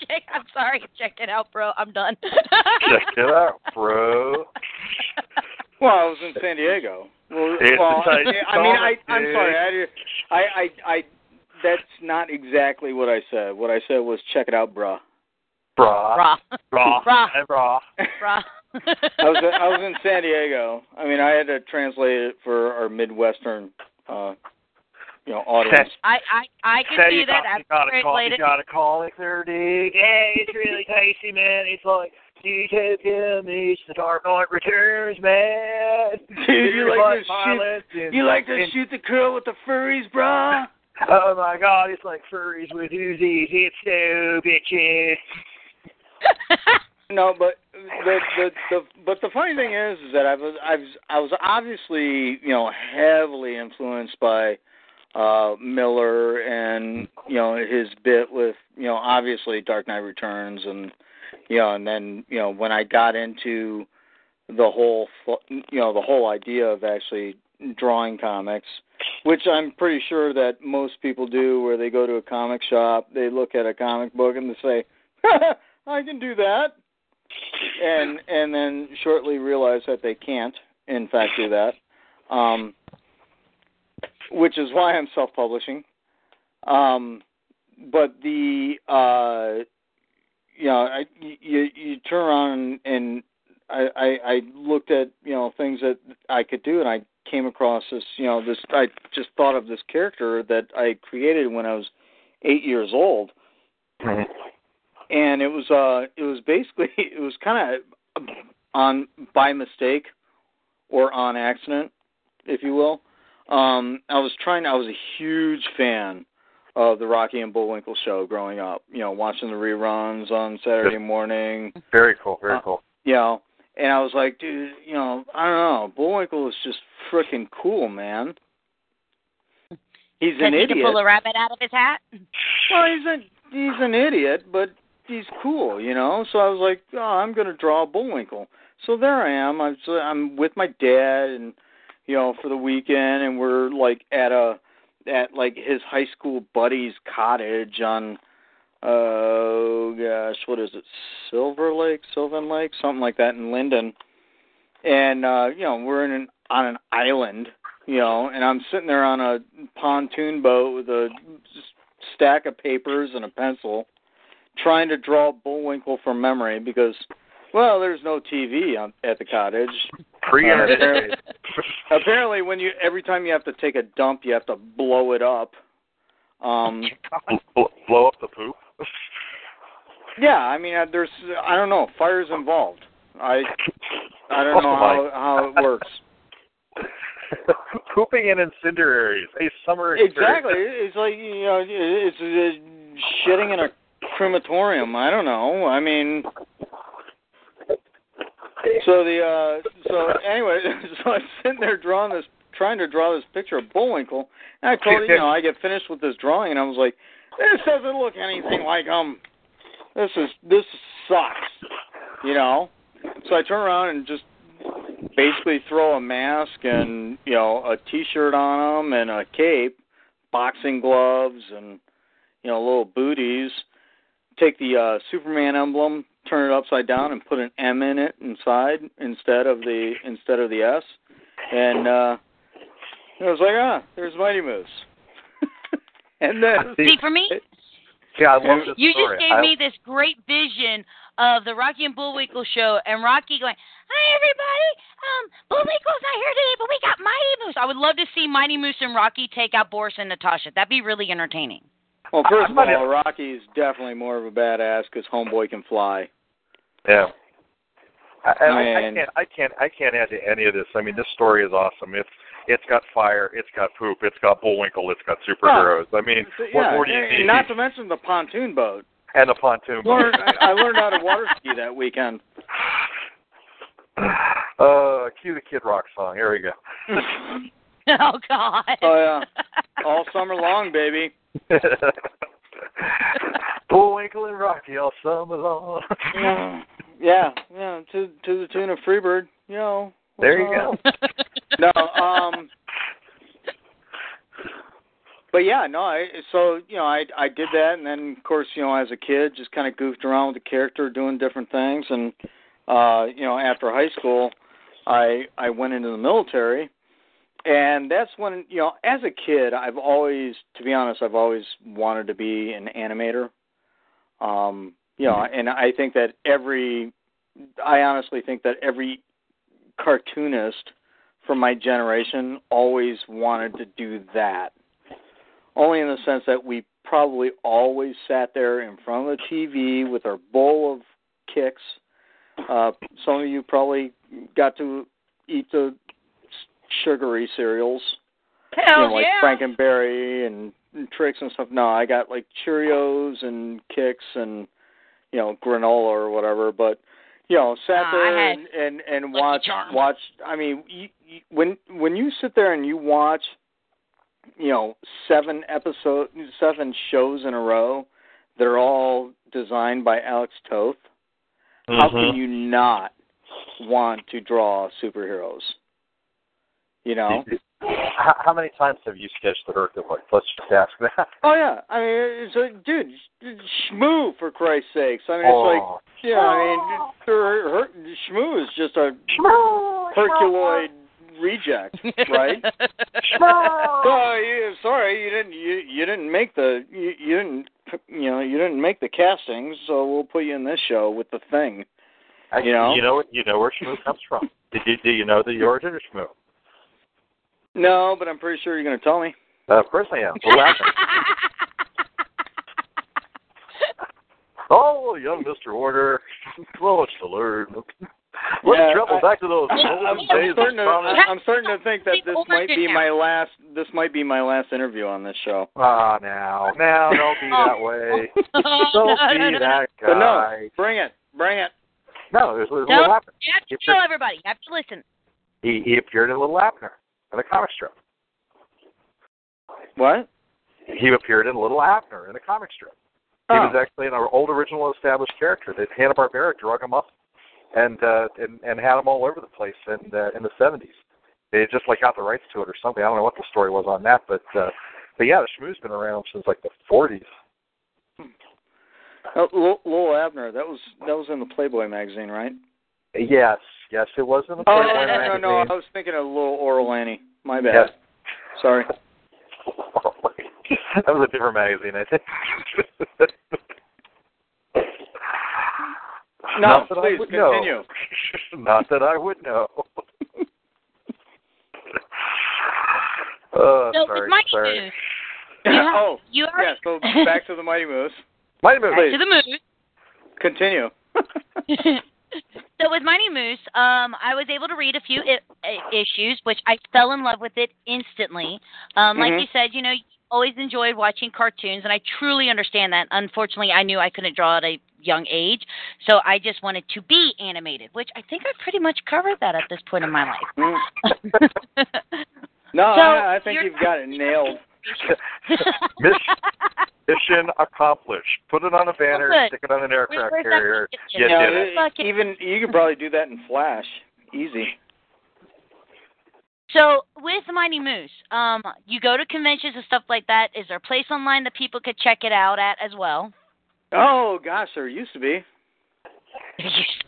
Check, I'm sorry. Check it out, bro. I'm done. Check it out, bro. well i was in san diego well, well a i mean I, I'm sorry I, I i i that's not exactly what i said what i said was check it out bruh Bra. Bra. Bra. Bra. Hey, bra. Bra. I was I was in San Diego. I mean, I had to translate it for our Midwestern, uh, you know, audience. I I I can Say see you that. got, That's you gotta call, you gotta call it there, dude. Hey, it's really tasty, man. It's like Utopia meets the Dark Knight Returns, man. Dude, you like to shoot? and- You like to and- shoot the girl with the furries, brah? Oh my God, it's like furries with Uzis. It's so bitchy. No, but the the the but the funny thing is, is that I was I was I was obviously you know heavily influenced by uh Miller and you know his bit with you know obviously Dark Knight Returns and you know and then you know when I got into the whole you know the whole idea of actually drawing comics which I'm pretty sure that most people do where they go to a comic shop they look at a comic book and they say I can do that. And and then shortly realize that they can't in fact do that um which is why I'm self-publishing. Um but the uh you know I you you turn around and I, I I looked at you know things that I could do and I came across this you know this I just thought of this character that I created when I was 8 years old. And it was uh it was basically it was kind of on by mistake or on accident if you will. Um i was trying i was a huge fan of the rocky and bullwinkle show growing up you know watching the reruns on saturday morning Very cool, very Uh, cool. you know, and I was like, dude, you know, I don't know, Bullwinkle is just freaking cool, man. He's an he idiot. can pull a rabbit out of his hat. Well, he's a he's an idiot, but he's cool, you know. So I was like, oh, I'm going to draw Bullwinkle. So there I am. I'm so I'm with my dad, and you know, for the weekend, and we're like at a at like his high school buddy's cottage on oh gosh, what is it? Silver Lake, Sylvan Lake, something like that in Linden. And uh, you know, we're in an on an island, you know, and I'm sitting there on a pontoon boat with a stack of papers and a pencil, trying to draw Bullwinkle from memory because, well, there's no TV on, at the cottage. Pre Uh, internet. Apparently, when you every time you have to take a dump, you have to blow it up. Um, blow up the poop. yeah, I mean, uh, there's I don't know, fire's involved. I I don't know how how it works. Pooping in incendiaries. A summer. Exactly. It's like you know, it's uh, shitting in a crematorium. I don't know. I mean, so the uh so anyway, so I'm sitting there drawing this, trying to draw this picture of Bullwinkle, and I told you, know, I get finished with this drawing, and I was like, this doesn't look anything like um, this is this sucks, you know. So I turn around and just basically throw a mask and you know a t-shirt on him and a cape, boxing gloves and you know little booties. Take the uh, Superman emblem, turn it upside down, and put an M in it inside instead of the instead of the S. And uh, I was like, ah, there's Mighty Moose. and then See, for me, Yeah, I love this you story. just gave I- me this great vision of the Rocky and Bullwinkle show, and Rocky going, "Hi everybody, um, Bullwinkle's not here today, but we got Mighty Moose." I would love to see Mighty Moose and Rocky take out Boris and Natasha. That'd be really entertaining. Well, first of not- all, Rocky's definitely more of a badass because Homeboy can fly. Yeah. I, I, I can't. I can't. I can't add to any of this. I mean, this story is awesome. It's it's got fire. It's got poop. It's got Bullwinkle. It's got superheroes. I mean, So, what yeah, more do you need? not to mention the pontoon boat. and the pontoon. boat. Learned, I, I learned how to water ski that weekend. Uh, cue the Kid Rock song. Here we go. oh God. Oh yeah, all summer long, baby. Bullwinkle and Rocky all summer long. yeah, yeah, to to the tune of Freebird. You know. There you uh, go. No, um, but yeah, no. I so you know I I did that, and then of course you know as a kid just kind of goofed around with the character, doing different things, and uh, you know after high school, I I went into the military, and that's when you know as a kid I've always, to be honest, I've always wanted to be an animator. Um, you know, and I think that every, I honestly think that every cartoonist from my generation always wanted to do that. Only in the sense that we probably always sat there in front of the TV with our bowl of Kix. Uh, some of you probably got to eat the sugary cereals, Hell you know, like yeah. Frankenberry and, and Trix and stuff. No, I got like Cheerios and Kix and you know granola or whatever. But you know, sat ah, I there and and, and watch watch. I mean, you, you, when when you sit there and you watch, you know, seven episode seven shows in a row, they're all designed by Alex Toth. How can mm-hmm. you not want to draw superheroes? You know. How, how many times have you sketched the Herculoids? Let's just ask that. Oh yeah, I mean, it's like, dude, Shmoo for Christ's sakes. I mean, it's like, oh. yeah, I mean, her, her, Shmoo is just a Herculoid reject, right? oh, yeah, sorry, you didn't, you, you didn't make the, you, you didn't, you know, you didn't make the castings, so we'll put you in this show with the thing. I- You know? you know, you know where Shmoo comes from. Did you, do you know the origin of Shmoo? No, but I'm pretty sure you're going to tell me. Uh, of course I am. What happened? Oh, young Mr. Order, so much to learn. Let's Yeah, travel I- back to those I'm, golden I'm days of starting to. I'm starting to think that this might be my last. This might be my last interview on this show. Ah, now, now, don't be that way. Oh, Don't no, be no, no, no. that But no, bring it, bring it. No, it was, it No. Little Abner. You have to If tell everybody. You have to listen. He he appeared in Little Abner in a comic strip. What? He appeared in Little Abner in a comic strip. Oh. He was actually an old original established character that Hanna Barbera drug him up and uh and, and had him all over the place in uh, in the seventies. They just like got the rights to it or something. I don't know what the story was on that, but uh but yeah, the Shmoo's been around since like the forties. Oh, Lil, Lil Abner. That was that was in the Playboy magazine, right? Yes, yes, it was in the Oh no, no, no, magazine. no! I was thinking of Little Oral Annie. My bad. Yes. Sorry. that was a different magazine, I think. No, Not that I please would know. continue. Not that I would know. uh, So sorry, Mighty sorry. Moose, Yeah. oh, you yeah. already So back to the Mighty Moose. Mighty Moose. back to the Moose. Continue. So with Mighty Moose, um, I was able to read a few I- issues, which I fell in love with it instantly. Um, like Mhm. you said, you know, always enjoyed watching cartoons, and I truly understand that. Unfortunately, I knew I couldn't draw at a young age, so I just wanted to be animated, which I think I pretty much covered that at this point in my life. Mm. No, So, I, I think you've got it nailed. Mission, mission accomplished. Put it on a banner, Good. stick it on an aircraft Where's carrier. bucket? You You know, did it. even you could probably do that in Flash. Easy. So with Mighty Moose, um, you go to conventions and stuff like that. Is there a place online that people could check it out at as well? Oh gosh, there used to be.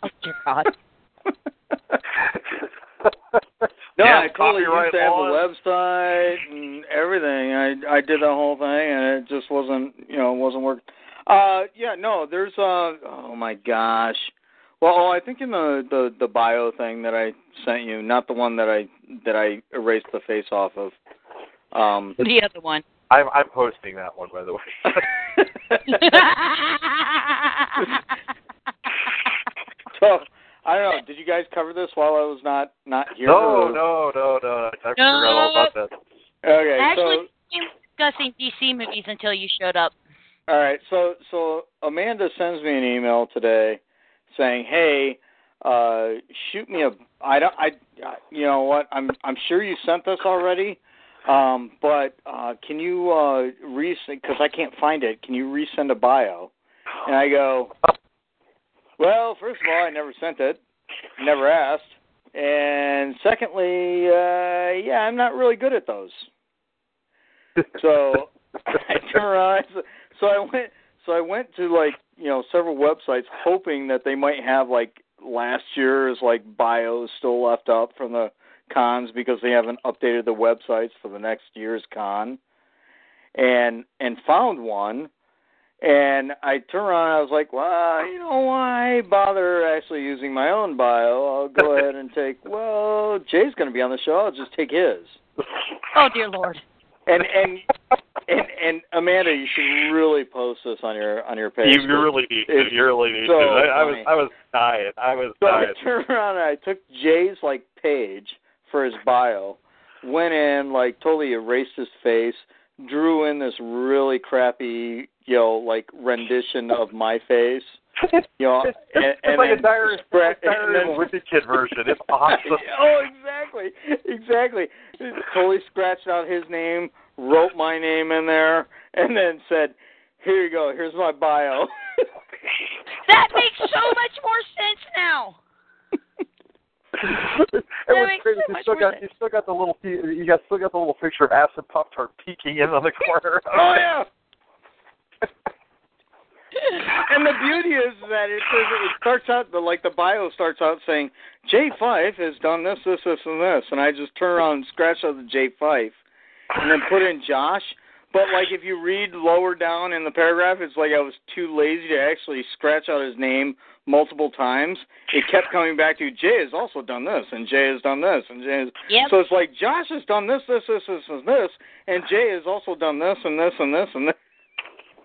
oh dear God. No, Yeah, I totally used copyright to have laws. a website and everything. I I did the whole thing, and it just wasn't, you know, wasn't working. Uh, yeah, no, there's uh, oh my gosh. Well, oh, I think in the the the bio thing that I sent you, not the one that I that I erased the face off of. Um, the other one. I'm, I'm posting that one, by the way. so I don't know. Did you guys cover this while I was not not here? no, or- no, no, no. I forgot all about that. Okay, Actually, so we were discussing DC movies until you showed up. All right, so so Amanda sends me an email today saying, "Hey, uh, shoot me a I don't I you know what I'm I'm sure you sent this already, um, but uh, can you uh, re because I can't find it. Can you resend a bio?" And I go, "Well, first of all, I never sent it, never asked, and secondly, uh, yeah, I'm not really good at those." So I turn around. So I went. So I went to like you know several websites, hoping that they might have like last year's like bios still left up from the cons because they haven't updated the websites for the next year's con, and and found one. And I turned around. I was like, "Well, you know, why bother actually using my own bio? I'll go ahead and take. Well, Jay's going to be on the show. I'll just take his." Oh dear Lord. And and and and Amanda, you should really post this on your on your page. You really need to. You really need so to. I, I was. I was dying. I was So I dying. turned around and I took Jay's like page for his bio, went in like totally erased his face, drew in this really crappy you know like rendition of my face. You know, It's, and, it's and like then a diary, spread- it's a diary and of a then- wicked kid version. It's awesome. oh, exactly, exactly. Totally scratched out his name, wrote my name in there, and then said, "Here you go. Here's my bio." That makes so much more sense now. it That was crazy. so You still more got you still got the little you got still got the little picture of acid pop tart peeking in on the corner. oh yeah. and the beauty is that it says it starts out the like the bio starts out saying J Five has done this, this, this, and this, and I just turn around and scratch out the J Five, and then put in Josh. But like if you read lower down in the paragraph, it's like I was too lazy to actually scratch out his name multiple times. It kept coming back to Jay has also done this, and Jay has done this, and Jay has. Yep. So it's like Josh has done this, this, this, this, and this, and Jay has also done this, and this, and this, and this.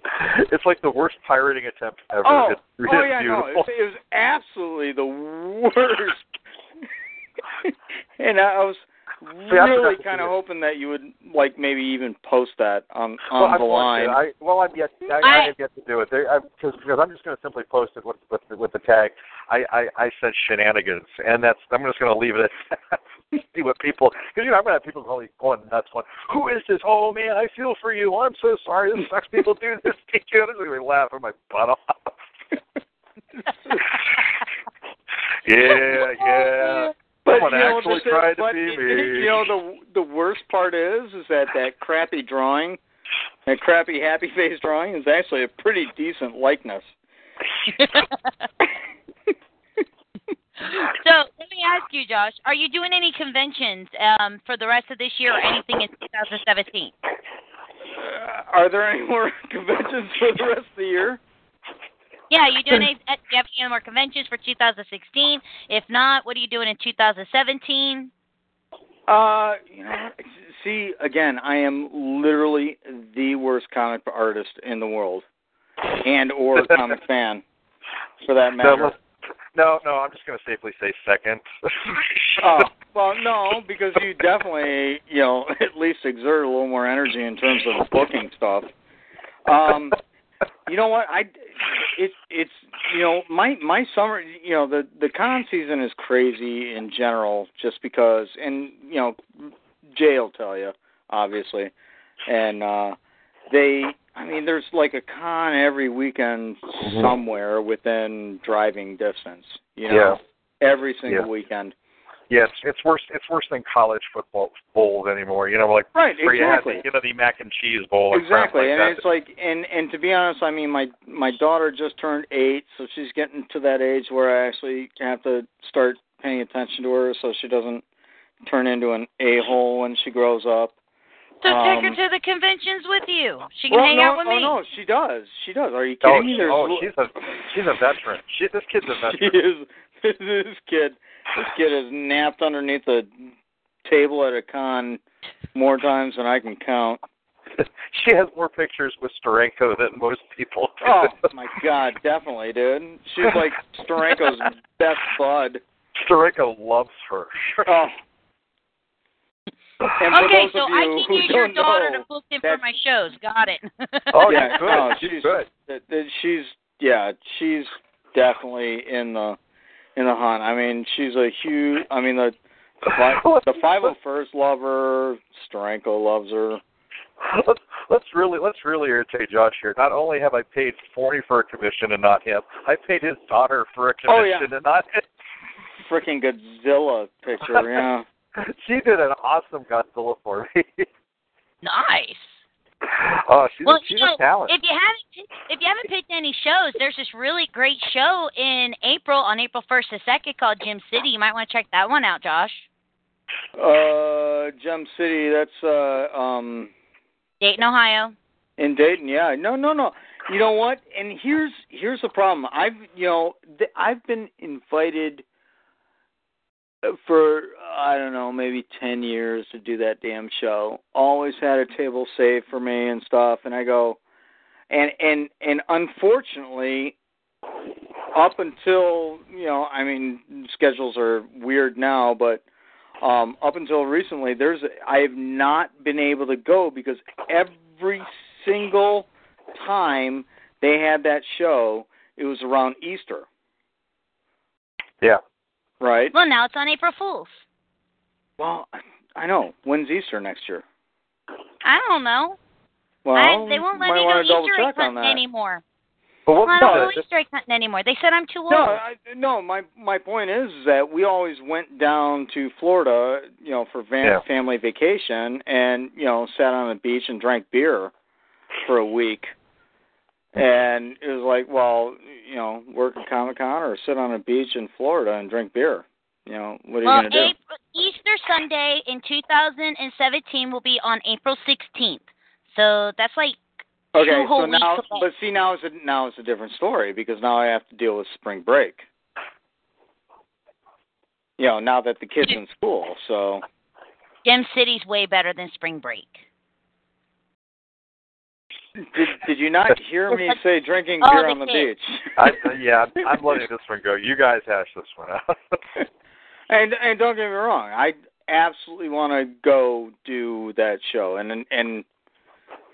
it's like the worst pirating attempt ever. Oh, it's, it's oh yeah, no, it, it was absolutely the worst. and I was I forgot really kind of hoping that you would like maybe even post that on well, on I'm line. I, well, I'm yet I, I, I have yet to do it. Cause, because I'm just going to simply post it with with the, with the tag. I I, I said shenanigans, and that's I'm just going to leave it at see what people because you know I'm going to have people going going nuts. Going, who is this? Oh man, I feel for you. I'm so sorry. This sucks. People do this to you. They're going to be laughing my butt off. yeah, yeah. But Someone you know, actually the, tried to but be me. You know the the worst part is is that that crappy drawing, that crappy happy face drawing is actually a pretty decent likeness. So let me ask you, Josh, are you doing any conventions um, for the rest of this year or anything in 2017? Uh, are there any more conventions for the rest of the year? Yeah, you doing any? Do you have any more conventions for 2016? If not, what are you doing in 2017? Uh, you know, see, again, I am literally the worst comic artist in the world, and or comic fan, for that matter. No, no, I'm just going to safely say second. oh, well, no, because you definitely, you know, at least exert a little more energy in terms of booking stuff. Um, you know what? I it's it's you know my my summer you know the the con season is crazy in general just because and you know Jay will tell you obviously and uh they I mean there's like a con every weekend Mhm. somewhere within driving distance you know every single Yeah. weekend yes, it's worse. It's worse than college football bowls anymore. You know, like right where you had exactly you know the mac and cheese bowl. and Exactly, like and it's like, and and to be honest, I mean, my my daughter just turned eight, so she's getting to that age where I actually have to start paying attention to her, so she doesn't turn into an a hole when she grows up. So take her Um, to the conventions with you. She can well, hang no, out with oh, me. no, she does. She does. Are you oh, kidding me? she- There's oh, li- she's a she's a veteran. She this kid's a she veteran. is. This kid, this kid has napped underneath a table at a con more times than I can count. she has more pictures with Steranko than most people. Oh my god, definitely, dude. She's like Steranko's best bud. Steranko loves her. Oh. And for okay, those so of I can who use your daughter know, to book him for my shows. Got it. Oh, yeah, you could. no, she's could. that- that she's yeah, she's definitely in the in the hunt. I mean, she's a huge. I mean, the the, fi- the five hundred first love her. Steranko loves her. Let's let's really let's really irritate Josh here. Not only have I paid forty for a commission and not him, I paid his daughter for a Oh, yeah. commission and not him. Freaking Godzilla picture, yeah. She did an awesome Godzilla for me. nice. oh, she's well, a, she's you know, a talent. if you haven't if you haven't picked any shows, there's this really great show in April on April first to second called Gem City. You might want to check that one out, Josh. Uh, Gem City. That's uh um Dayton, Ohio. In Dayton, yeah. No, no, no. You know what? And here's here's the problem. I've you know th- I've been invited uh, for I don't know maybe ten years to do that damn show. Always had a table saved for me and stuff. And I go, and and and unfortunately, up until you know I mean schedules are weird now, but um up until recently there's I have not been able to go because every single time they had that show it was around Easter, yeah. Right? Well, now it's on April Fools. Well, I know. When's Easter next year? I don't know. Well, I, they won't let me go want to double Easter egg hunting anymore. But Well, I don't no, go Easter egg hunting anymore. They said I'm too old. No, I, no. My my point is that we always went down to Florida, you know, for van, Yeah. family vacation, and you know, sat on the beach and drank beer for a week. And it was like, well, you know, work at Comic Con or sit on a beach in Florida and drink beer. You know, what are you well, gonna do? Easter Sunday in 2017 will be on April 16th. So that's like Okay, two so now, but see, now it's a now it's a different story because now I have to deal with spring break. You know, now that the kids in school, so Gem City's way better than Spring Break. Did did you not hear me say drinking Oh, beer they on the beach? I, yeah, I'm- I'm letting this one go. You guys hash this one out. and and don't get me wrong, I absolutely want to go do that show, and and- and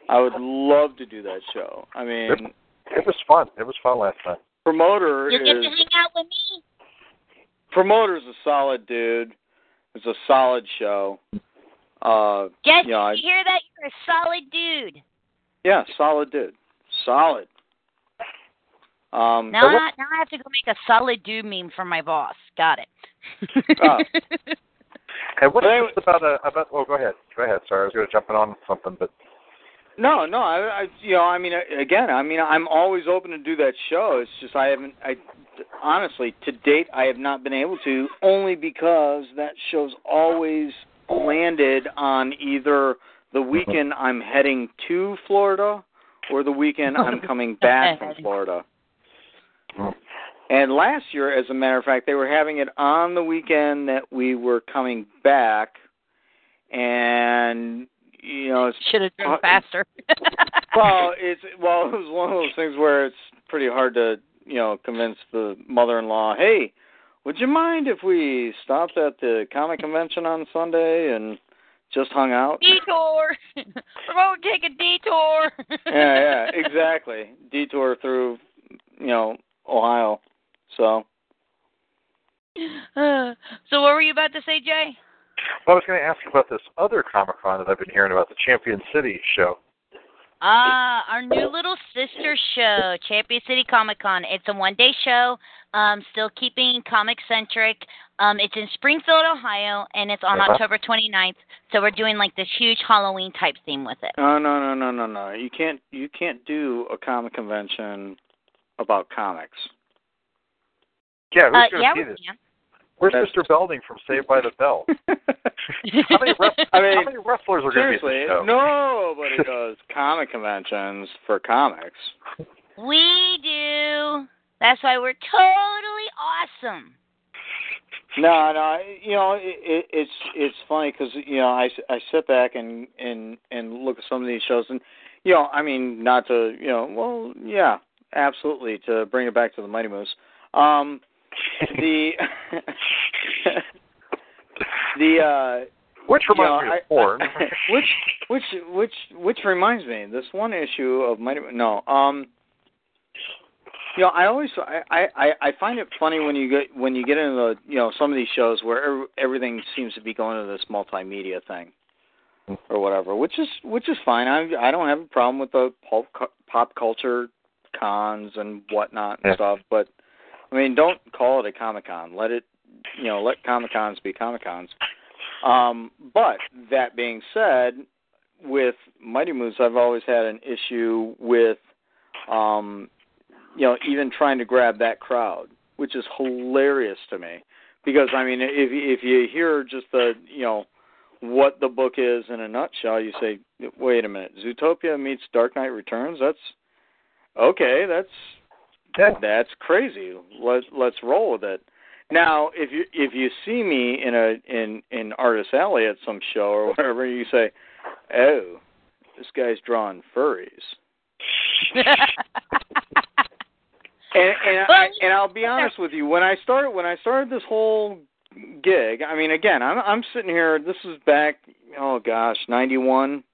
I would love to do that show. I mean, it was fun. It was fun last time. promoter You get is to hang out with me. promoter's a solid dude. It's a solid show. Uh, Jesse, Yeah, I- you hear that? You're a solid dude. Yeah, solid dude. Solid. Um, Now, I, now I have to go make a solid dude meme for my boss. Got it. Oh. And what But is this about? Uh, about? Oh, go ahead. Go ahead. Sorry, I was going to jump in on something, but No, no, I, I, you know, I mean, again, I mean, I'm always open to do that show. It's just I haven't, I, honestly, to date, I have not been able to, only because that show's always landed on either the weekend I'm heading to Florida or the weekend I'm coming back from Florida. And last year, as a matter of fact, they were having it on the weekend that we were coming back, and you know, it's Should have driven Uh, faster. well, it's well, it was one of those things where it's pretty hard to you know convince the mother-in-law, hey, would you mind if we stopped at the comic convention on Sunday and just hung out? detour. We're going to take a detour. yeah, yeah, exactly. Detour through you know Ohio. So Uh, so what were you about to say, Jay? well, I was going to ask you about this other Comic Con that I've been hearing about, the Champion City show. Ah, our new little sister show, Champion City Comic Con. It's a one day show, um, still keeping comic centric. Um, it's in Springfield, Ohio, and it's on Uh-huh. October 29th. So we're doing like this huge Halloween type theme with it. no, no, no, no, no, no. You can't you can't do a comic convention about comics. Yeah, who's Uh, going to yeah, see we this? can. Where's That's- Mr. Belding from Saved by the Bell? How many, rest- I mean, how many wrestlers are going to be at Seriously, the show? nobody does comic conventions for comics. We do. That's why we're totally awesome. No, no, you know, it, it, it's it's funny because you know I, I sit back and and and look at some of these shows and you know I mean not to you know well yeah absolutely to bring it back to the Mighty Moose. Um, the the uh, Which you know, reminds me I- of porn. which which which which reminds me, this one issue of Mighty no, um you know, I always I, I I find it funny when you get when you get into the you know some of these shows where ev- everything seems to be going to this multimedia thing or whatever, which is which is fine. I I don't have a problem with the pop pop culture cons and whatnot and Yeah. stuff, but I mean, don't call it a Comic Con. Let it you know let Comic Cons be Comic Cons. Um, but that being said, with Mighty Moose, I've always had an issue with, um, you know, even trying to grab that crowd, which is hilarious to me. Because I mean, if if you hear just the you know what the book is in a nutshell, you say, wait a minute, Zootopia meets Dark Knight Returns. That's okay. That's That's crazy. Let's let's roll with it. Now, if you if you see me in a in in Artist Alley at some show or whatever, you say, "Oh, this guy's drawing furries." And and I, and I'll be honest with you, when I started when I started this whole gig, I mean, again, I'm I'm sitting here. This is back, oh gosh, ninety one,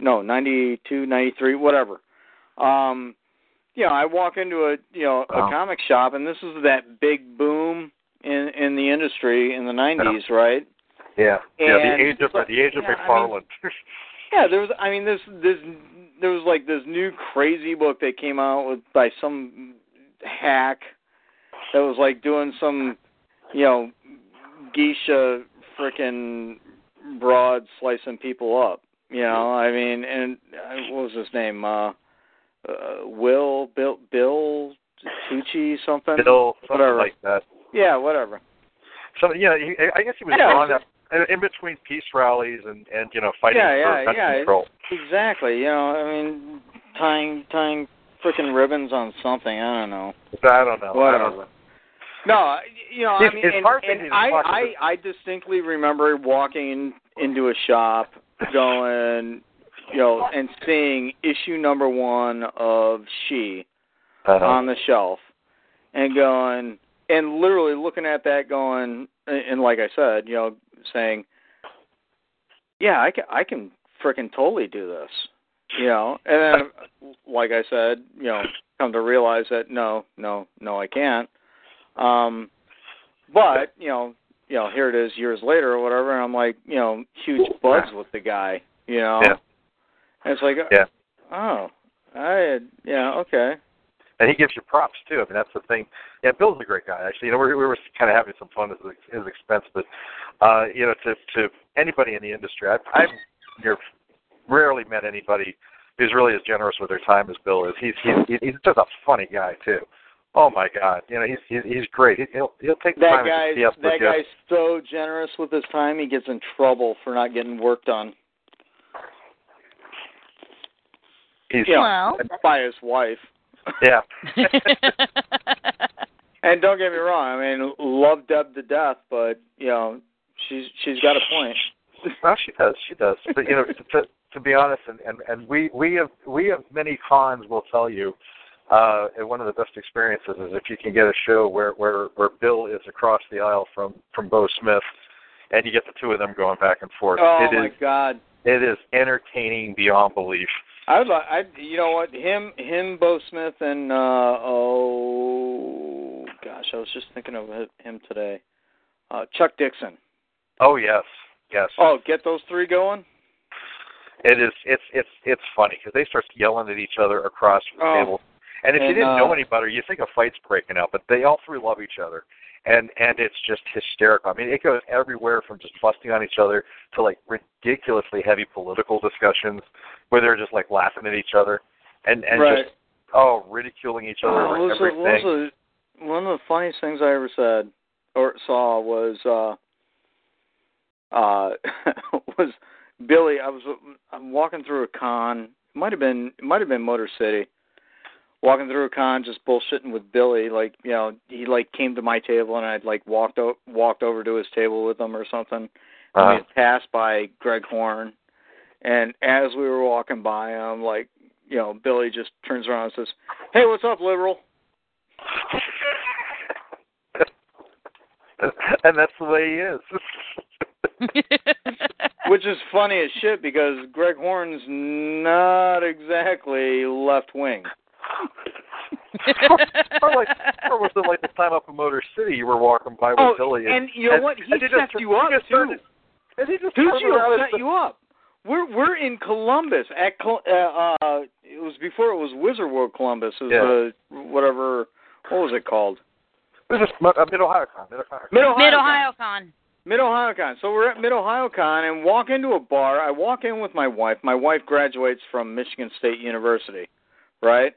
no, ninety two, ninety three, whatever. Um, you know, I walk into a you know a Wow. comic shop, and this is that big boom in in the industry in the nineties, right? Yeah, yeah, the age of the age of Yeah, I mean- McFarlane. Yeah, there was. I mean, this this there was like this new crazy book that came out with by some hack that was like doing some, you know, geisha freaking broad slicing people up. You know, I mean, and uh, what was his name? Uh, uh Will Bill Bill Tucci something. Bill, something Whatever. like that. Yeah, whatever. So yeah, he, I guess he was Yeah, drawing it's- in- between peace rallies and and you know fighting Yeah, for yeah, gun yeah. control. Exactly. You know, I mean, tying tying frickin' ribbons on something. I don't know. I don't know. I don't know. No, you know, I mean, it's and, hard and I, I, I distinctly remember walking into a shop, going, you know, and seeing issue number one of Shi Uh-huh. on the shelf, and going, and literally looking at that, going, and like I said, you know, saying, yeah, I can, I can frickin' totally do this, you know, and then, like I said, you know, come to realize that no, no, no, I can't. Um, but you know, you know, here it is years later or whatever, and I'm like, you know, huge buds with the guy, you know. Yeah. And it's like, Yeah. oh, I, yeah, okay. and he gives you props too. I mean, that's the thing. Yeah, Bill's a great guy. Actually, you know, we, we were kind of having some fun at his, his expense, but uh, you know, to to anybody in the industry, I've, I've near, rarely met anybody who's really as generous with their time as Bill is. He's he's he's just a funny guy too. Oh my God, you know, he's he's, he's great. He, he'll he'll take the That time guy's to see us that guy's so generous with his time. He gets in trouble for not getting work done. He's Yeah. Well. by his wife. yeah. And don't get me wrong, I mean, love Deb to death, but you know, she's she's got a point. Well, she does. She does. But you know, to to be honest, and and and we we have we have many cons will tell you. Uh, and one of the best experiences is if you can get a show where where where Bill is across the aisle from from Beau Smith, and you get the two of them going back and forth. Oh it my is God! it is entertaining beyond belief. I would, li- I, you know what? Him, him, Beau Smith, and uh oh gosh, I was just thinking of him today. Uh Chuck Dixon. Oh yes, yes. Oh, get those three going. It is. It's it's it's funny because they start yelling at each other across the Oh. table. And if you didn't know uh, any better, you think a fight's breaking out. But they all three love each other, and and it's just hysterical. I mean, it goes everywhere from just busting on each other to like ridiculously heavy political discussions where they're just like laughing at each other, and and right. just oh ridiculing each other Oh, over everything. what was the- one of the funniest things I ever said or saw was uh uh was Billy. I was I'm walking through a con. It might have been it might have been Motor City. Walking through a con, just bullshitting with Billy. Like you know, he like came to my table and I'd like walked o- walked over to his table with him or something. And Uh-huh. we had passed by Greg Horn, and as we were walking by him, like you know, Billy just turns around and says, "Hey, what's up, liberal?" and that's the way he is. Which is funny as shit because Greg Horn's not exactly left wing. or like, or was it like the time up in Motor City you were walking by with Oh, Billy? and you know what? He and set just, you up, he just too. turned- And he just Dude, turned you around set you up. We're we're in Columbus at Col- uh, uh it was before it was Wizard World Columbus. It was Yeah. uh, whatever what was it called? It was just uh, Mid Ohio Con. Mid Ohio. Mid Mid Ohio Con. Mid Ohio Con. So we're at Mid Ohio Con and walk into a bar. I walk in with my wife. My wife graduates from Michigan State University, right?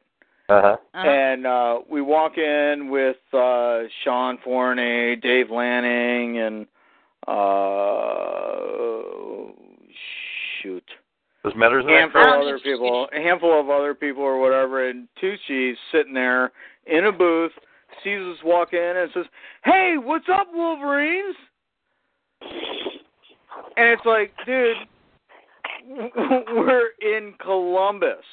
Uh huh. Uh-huh. And uh we walk in with uh Sean Forney, Dave Lanning and uh shoot. Was Metters A there? handful I of other people a handful of other people or whatever and Tucci's sitting there in a booth, sees us walk in and says, Hey, what's up, Wolverines? And it's like, dude, we're in Columbus.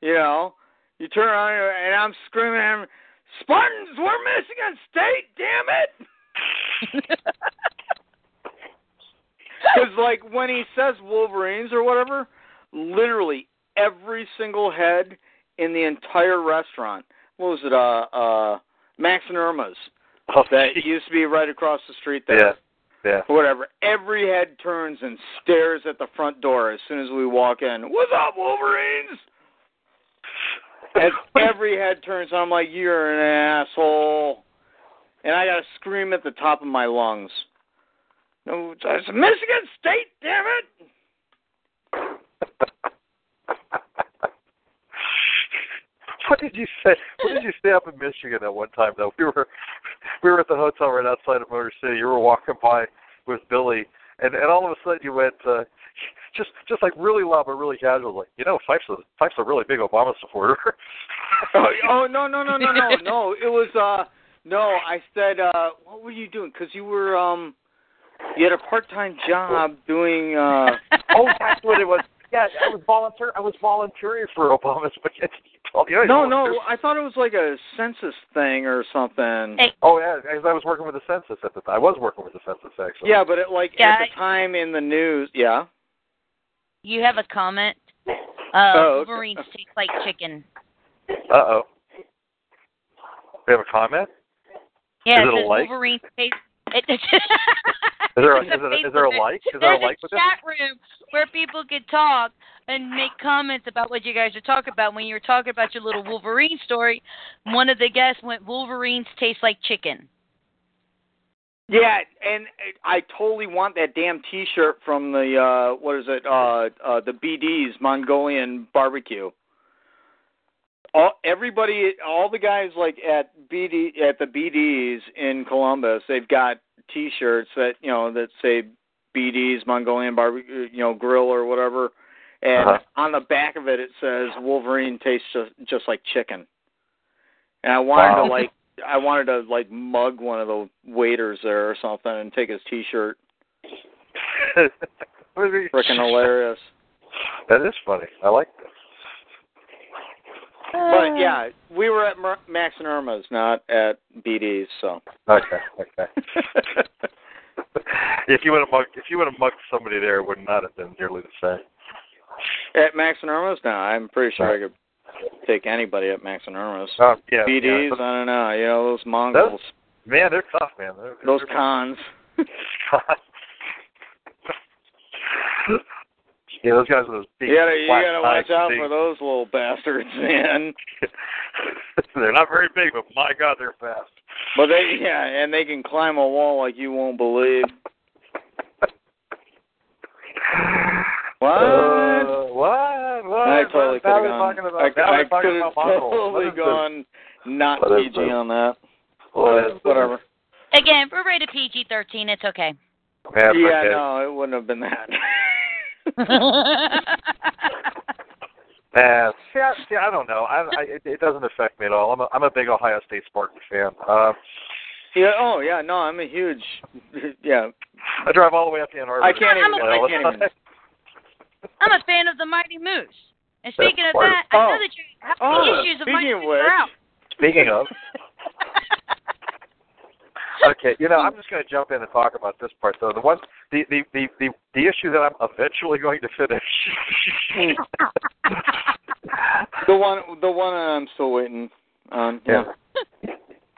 You know? You turn around and I'm screaming at him, Spartans, we're Michigan State, damn it! Because, like, when he says Wolverines or whatever, literally every single head in the entire restaurant, what was it, uh, uh, Max and Erma's, Oh, that used to be right across the street there. yeah. Yeah. Whatever. Every head turns and stares at the front door as soon as we walk in. What's up, Wolverines? As every head turns, I'm like, "You're an asshole," and I gotta scream at the top of my lungs. No, it's Michigan State, damn it! what did you say? What did you say up in Michigan that one time though? We were we were at the hotel right outside of Motor City. You were walking by with Billy, and and all of a sudden you went uh, just just like really loud but really casual, like you know, Fife's a Fife's a really big Obama supporter. Oh, oh no no no no no no! It was uh no. I said uh what were you doing? Because you were um you had a part time job doing uh oh, that's what it was. Yeah, I was volunteer. I was volunteering for Obama's, but you told you no know, no. I thought it was like a census thing or something. Hey. Oh yeah, because I was working with the census at the time. I was working with the census actually. Yeah, but it like Yeah, at the time in the news. Yeah. You have a comment. Uh, Oh, okay. Wolverines taste like chicken. Uh oh. We have a comment. Yeah, Is it it says like? Wolverine face. It, Is there a, is, It's a it a, is there a like? Is there There's a like with a this? chat room where people could talk and make comments about what you guys are talking about. When you were talking about your little Wolverine story, one of the guests went, "Wolverines taste like chicken." Yeah, and I totally want that damn T-shirt from the uh what is it? Uh, uh the BD's Mongolian barbecue. All everybody, all the guys like at BD at the BD's in Columbus, they've got T-shirts that you know that say BD's Mongolian barbecue, you know, grill or whatever, and Uh-huh. on the back of it it says Wolverine tastes just just like chicken. And I wanted Wow. to like I wanted to like mug one of the waiters there or something and take his T-shirt. Freaking hilarious. That is funny. I like that. But uh. yeah, we were at Mer- Max and Erma's, not at BD's. So. Okay, okay. if you would have mugged, if you would have mugged somebody there, it would not have been nearly the same. at Max and Erma's, no, I'm pretty sure I could take anybody at Max and Erma's. Oh, yeah, BD's, yeah, but- I don't know. You know those Mongols, man, they're tough, man. They're, those they're- cons. yeah, those guys with those big. You gotta, you gotta watch out and for those little bastards, man. they're not very big, but my God, they're fast. But they, yeah, and they can climb a wall like you won't believe. What? Uh, what? What? I totally could Now have gone. about, I, now I could have about Mongols. What totally is this? gone not PG on that. What is whatever. Again, we're rated PG-13. It's okay. Yeah, Yeah, okay. no, it wouldn't have been that. Uh, see, I, see, I don't know. I, I, it, it doesn't affect me at all. I'm a, I'm a big Ohio State Spartan fan. Uh, yeah. Oh, yeah. No, I'm a huge. Yeah. I drive all the way up to Ann Arbor. I can't I'm even. a- I can't even. I'm a fan of the Mighty Moose. And speaking of part of- that, I know Oh. that you have Oh, issues of speaking Mighty of Moose which- Speaking of, okay, you know, I'm just going to jump in and talk about this part though. The one, the the the the, the issue that I'm eventually going to finish. The one, the one I'm still waiting on. yeah.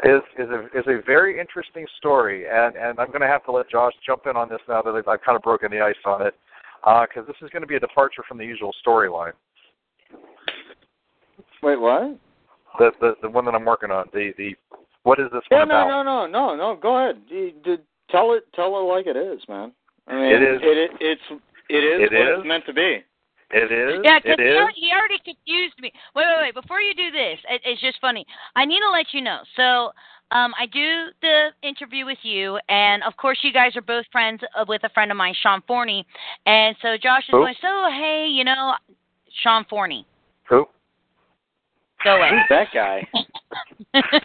Is is a is a very interesting story, and and I'm going to have to let Josh jump in on this now that I've, I've kind of broken the ice on it, uh, because this is going to be a departure from the usual storyline. Wait, what? The the the one that I'm working on. The the what is this Yeah, one no, about? no, no, no, no. Go ahead. You, you, tell it, tell it like it is, man. I mean, It is- It, it, it's. It is It what is? it's meant to be. It is. Yeah, because it he, already- he already confused me. Wait, wait, wait. Before you do this, it, it's just funny. I need to let you know. So, um, I do the interview with you, and of course, you guys are both friends uh, with a friend of mine, Sean Forney. And so Josh is Who? going, so hey, you know, Sean Forney. Who? Go away. Who's that guy?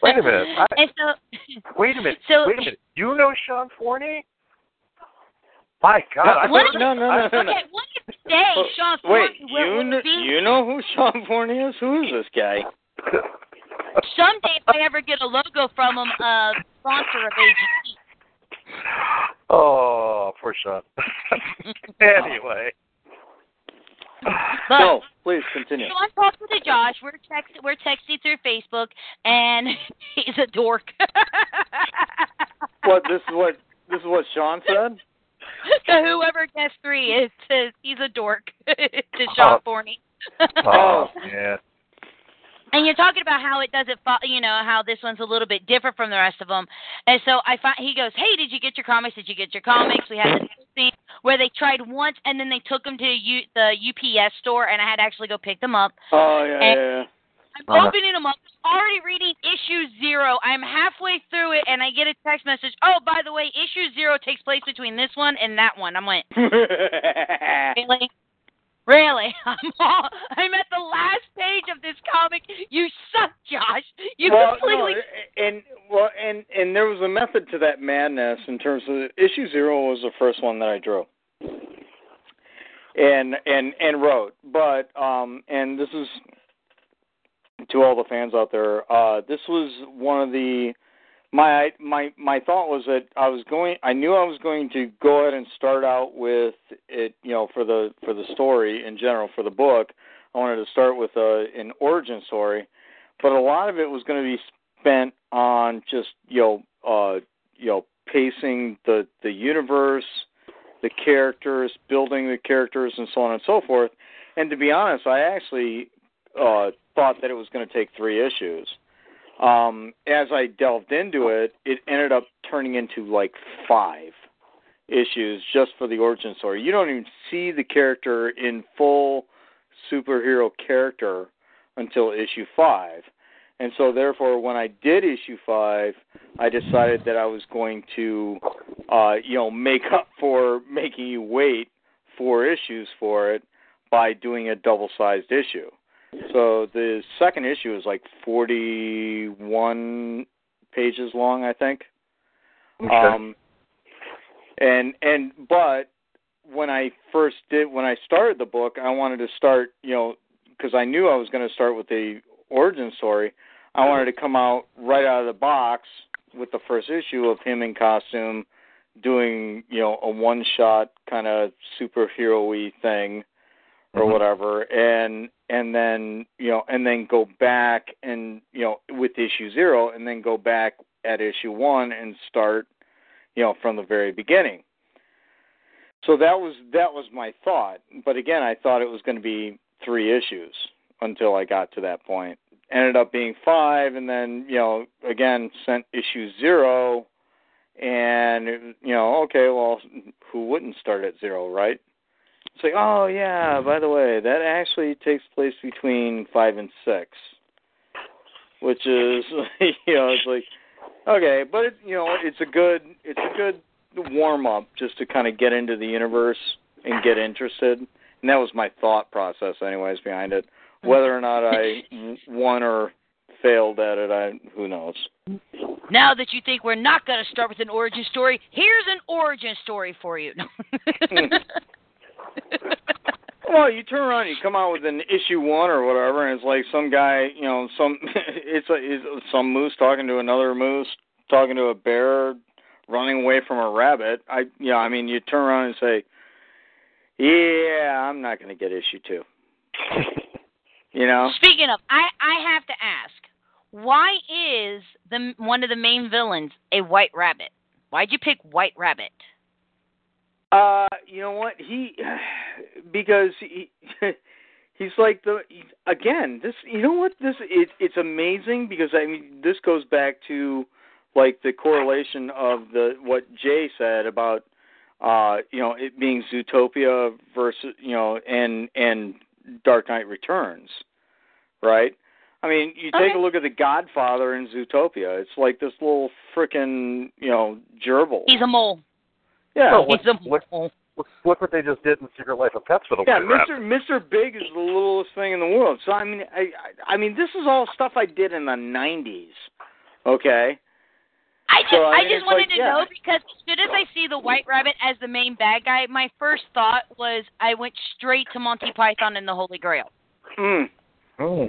Wait a minute. I- so, Wait a minute. So- Wait a minute. You know Sean Forney? My God. I What thought- is- no, no, no, no, no. okay, what if today Oh, Sean Wait, will, you will be you know who Sean Forney is? Who is this guy? someday if I ever get a logo from him, uh, sponsor of AGP. Oh, poor Sean. anyway. But no, please continue. So I'm talking to Josh. We're text we're texting through Facebook, and he's a dork. What this is what this is what Sean said. so whoever guest three is says he's a dork to Sean Oh. Forney. Oh, oh. yeah. And you're talking about how it doesn't, fo- you know, how this one's a little bit different from the rest of them. And so I find he goes, "Hey, did you get your comics? Did you get your comics?" We had this thing where they tried once, and then they took them to U- the UPS store, and I had to actually go pick them up. Oh yeah, And- yeah. yeah. I'm Uh-huh. opening them up, I'm already reading issue zero. I'm halfway through it, and I get a text message. Oh, by the way, issue zero takes place between this one and that one. I'm like, really? Really? I'm all, I'm at the last page of this comic. You suck, Josh. You well, completely. no, and well, and and there was a method to that madness in terms of issue zero was the first one that I drew, and and and wrote. But um, and this is to all the fans out there. Uh, this was one of the my my my thought was that I was going. I knew I was going to go ahead and start out with it. You know, for the for the story in general for the book, I wanted to start with a, an origin story, but a lot of it was going to be spent on just you know uh you know pacing the the universe, the characters, building the characters, and so on and so forth. And to be honest, I actually uh, thought that it was going to take three issues. Um, as I delved into it, it ended up turning into like five issues just for the origin story. You don't even see the character in full superhero character until issue five. And so, therefore, when I did issue five, I decided that I was going to, uh, you know, make up for making you wait four issues for it by doing a double-sized issue. So the second issue is like 41 pages long, I think. Okay. Um, and and but when I first did when I started the book, I wanted to start, you know, because I knew I was going to start with the origin story. I wanted to come out right out of the box with the first issue of him in costume doing, you know, a one shot kind of superhero-y thing or Mhm. whatever and and then you know and then go back and you know with issue 0 and then go back at issue 1 and start you know from the very beginning. So that was that was my thought. But again I thought it was going to be 3 issues until I got to that point. Ended up being 5 and then you know again sent issue 0 and you know okay well who wouldn't start at 0 right it's like, oh yeah, by the way, that actually takes place between five and six, which is, you know, it's like, okay, but it, you know, it's a good, it's a good warm up just to kind of get into the universe and get interested, and that was my thought process, anyways, behind it. Mm-hmm. Whether or not I won or failed at it, I who knows. Now that you think we're not going to start with an origin story, here's an origin story for you. Well, you turn around, you come out with an issue one or whatever, and it's like some guy, you know, some it's, a, it's some moose talking to another moose, talking to a bear, running away from a rabbit. I, you know, I mean, you turn around and say, "Yeah, I'm not going to get issue two. you know, Speaking of, I I have to ask, why is the one of the main villains a white rabbit? Why'd you pick White Rabbit? Uh, you know what? He because he he's like the again, this you know what? This it, it's amazing because I mean this goes back to like the correlation of the what Jay said about uh, you know, it being Zootopia versus you know, and and Dark Knight Returns. Right? I mean, you take Okay. a look at the Godfather in Zootopia. It's like this little frickin', you know, gerbil. He's a mole. Yeah, Well, He's a look, mole. look, look what they just did in Secret Life of Pets for the Yeah, Mr. Mr. Big is the littlest thing in the world. So I mean, I, I I mean, this is all stuff I did in the '90s. Okay. I just So, I I, just wanted like, to yeah. know because as soon as I see the White Rabbit as the main bad guy, my first thought was I went straight to Monty Python and the Holy Grail. Mm, Oh.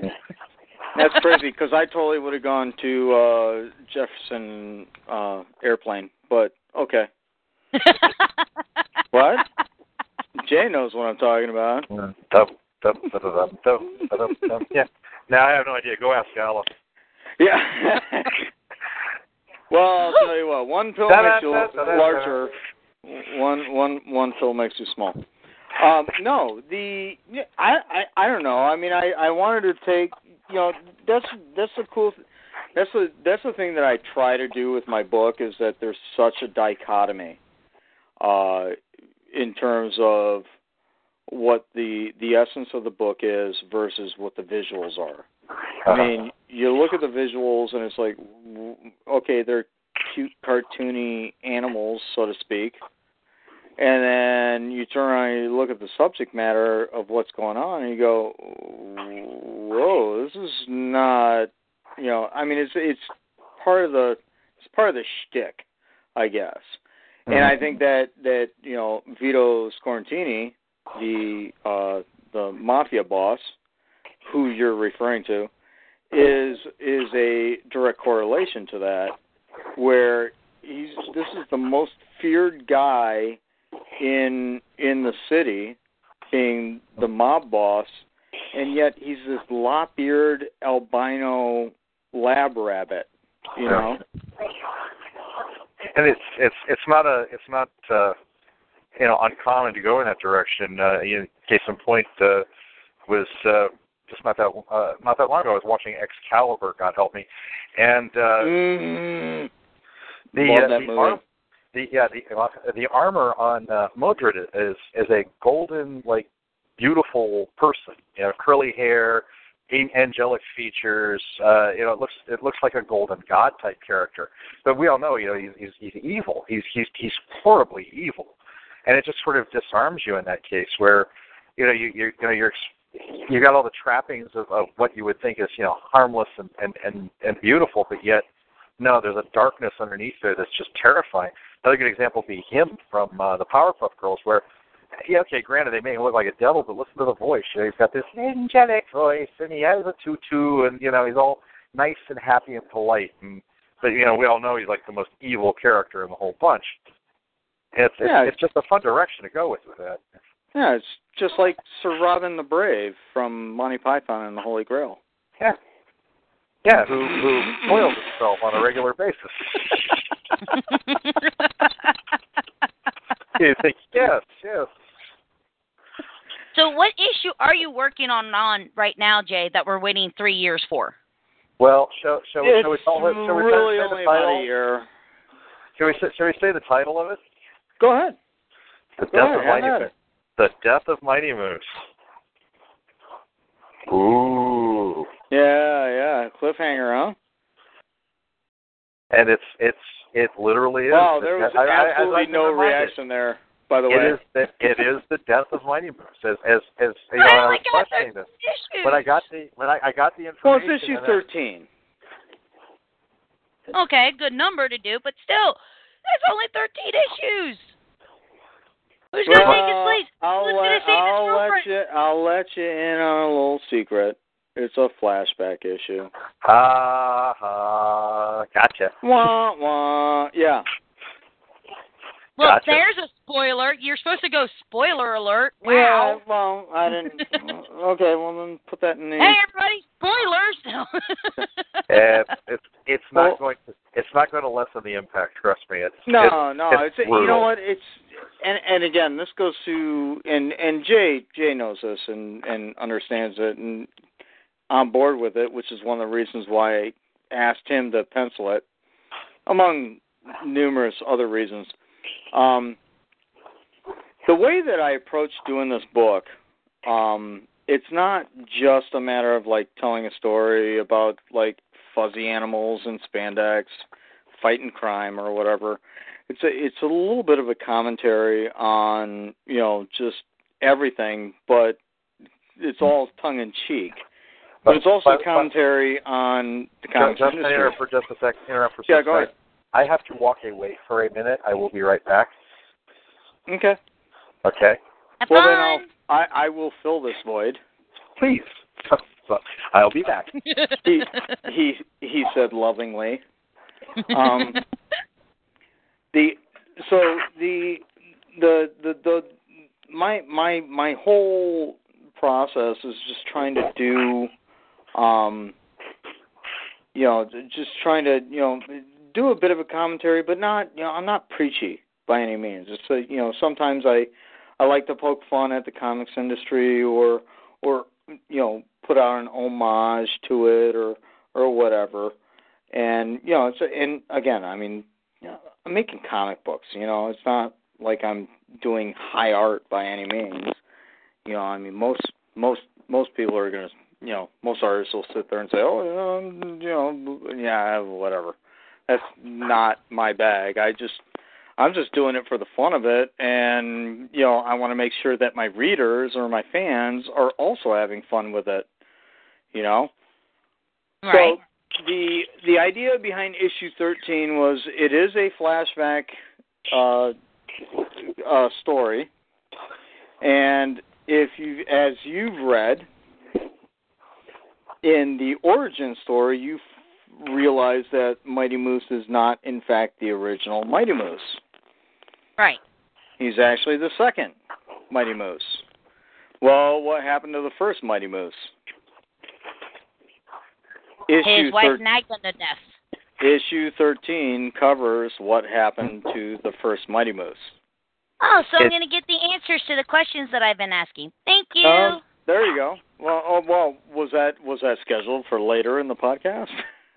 that's crazy because I totally would have gone to uh Jefferson uh Airplane, but okay. What? Jay knows what I'm talking about. Yeah. Dub. Yeah. Now I have no idea. Go ask Alice. Yeah. well, I'll tell you what. One pill makes you larger. One one one pill makes you small. Um, no, the I, I I don't know. I mean, I I wanted to take you know that's that's the cool. That's the that's the thing that I try to do with my book is that there's such a dichotomy, uh, in terms of what the the essence of the book is versus what the visuals are. I mean, you look at the visuals and it's like, w- okay, they're cute, cartoony animals, so to speak. And then you turn around and you look at the subject matter of what's going on, and you go, "Whoa, this is not." You know, I mean, it's it's part of the it's part of the shtick, I guess. And I think that that you know Vito Scorantini, the uh, the mafia boss, who you're referring to, is is a direct correlation to that, where he's this is the most feared guy in in the city, being the mob boss, and yet he's this lop-eared albino lab rabbit. You Yeah. And it's it's it's not a it's not uh you know uncommon to go in that direction uh know, case in point uh was uh just not that uh not that long ago i was watching excalibur god help me. And uh Mm, the love uh, that the, movie. arm, the yeah the uh, the armor on uh Modred is is a golden like beautiful person. You know curly hair angelic features uh you know it looks it looks like a golden god type character. But we all know you know he's he's, evil. He's he's he's horribly evil. And it just sort of disarms you in that case where you know you you you know you're you got all the trappings of, of what you would think is you know harmless and and and, and beautiful but yet no, there's a darkness underneath there that's just terrifying. Another good example would be him from uh, the Powerpuff Girls, where, yeah, okay, granted they may look like a devil, but listen to the voice. You know, he's got this angelic voice, and he has a tutu, and you know he's all nice and happy and polite. And but you know we all know he's like the most evil character in the whole bunch. And it's Yeah. it's, it's just a fun direction to go with with that. Yeah, it's just like Sir Robin the Brave from Monty Python and the Holy Grail. Yeah. Yeah, who who spoils himself on a regular basis. you think, yes, yes. so, what issue are you working on on right now, Jay? That we're waiting three years for? Well, shall shall we shall we call it? Shall we really say only the about a title? year. Shall we say, shall we say the title of it? Go ahead. The Go Death ahead, of Mighty at it. The Death of Mighty Moose. Ooh. Yeah, yeah. Cliffhanger, huh? And it's it's it literally is. Wow, there was death- I- I- as absolutely I've no reminded, reaction there, by the It way. is the, it is the death of Mighty Moose. As as as oh you know, I I only was uh, got questioning this. Issues. When I got the when I, I got the information. well, information. it's issue and I- 13. Okay, good number to do, but still, there's only 13 issues. Who's gonna take his Well, place? I'll Who's let, gonna save I'll let you I'll let you in on a little secret. It's a flashback issue. Ha ha. Gotcha. Wah wah. Yeah. Well, Gotcha. there's a spoiler. You're supposed to go spoiler alert. Wow. Yeah. Well, I didn't. okay. Well, then put that in the. Hey, everybody! Spoilers. it's it's it's not Well- going to it's not going to lessen the impact. Trust me. It's No, it's, no, it's, it's, you know what it's and and again this goes to and and Jay Jay knows this and and understands it and on board with it, which is one of the reasons why I asked him to pencil it, among numerous other reasons. Um, the way that I approach doing this book, um, it's not just a matter of like telling a story about like fuzzy animals and spandex, fighting crime or whatever. It's a it's a little bit of a commentary on you know just everything, but it's all tongue in cheek. But it's also a commentary on the Just, comics just industry. interrupt for just a sec. Interrupt for Yeah, just a go sec. I have to walk away for a minute. I will be right back. Okay. Okay. Have Well, then. I'll, I I will fill this void. Please. I'll be back. He he he said lovingly. Um, the so the the the the my my my whole process is just trying to do um you know just trying to you know do a bit of a commentary but not you know I'm not preachy by any means. It's a, you know sometimes I I like to poke fun at the comics industry or or you know put out an homage to it or or whatever. And you know it's a, and again I mean you know, I'm making comic books you know it's not like I'm doing high art by any means. You know I mean most most most people are going to you know most artists will sit there and say oh um, you know yeah whatever. That's not my bag. I just I'm just doing it for the fun of it. And you know I want to make sure that my readers or my fans are also having fun with it you know? Right. so the the idea behind issue 13 was it is a flashback uh, uh, story, and if you as you've read in the origin story, you f- realize that Mighty Moose is not in fact the original Mighty Moose. right. He's actually the second Mighty Moose. Well, what happened to the first Mighty Moose? Issue His wife 13 nagged him to death. issue 13 covers what happened to the first Mighty Moose. Oh, so I'm going to get the answers to the questions that I've been asking. Thank you. Oh, there you go. Well, oh, well, was that was that scheduled for later in the podcast?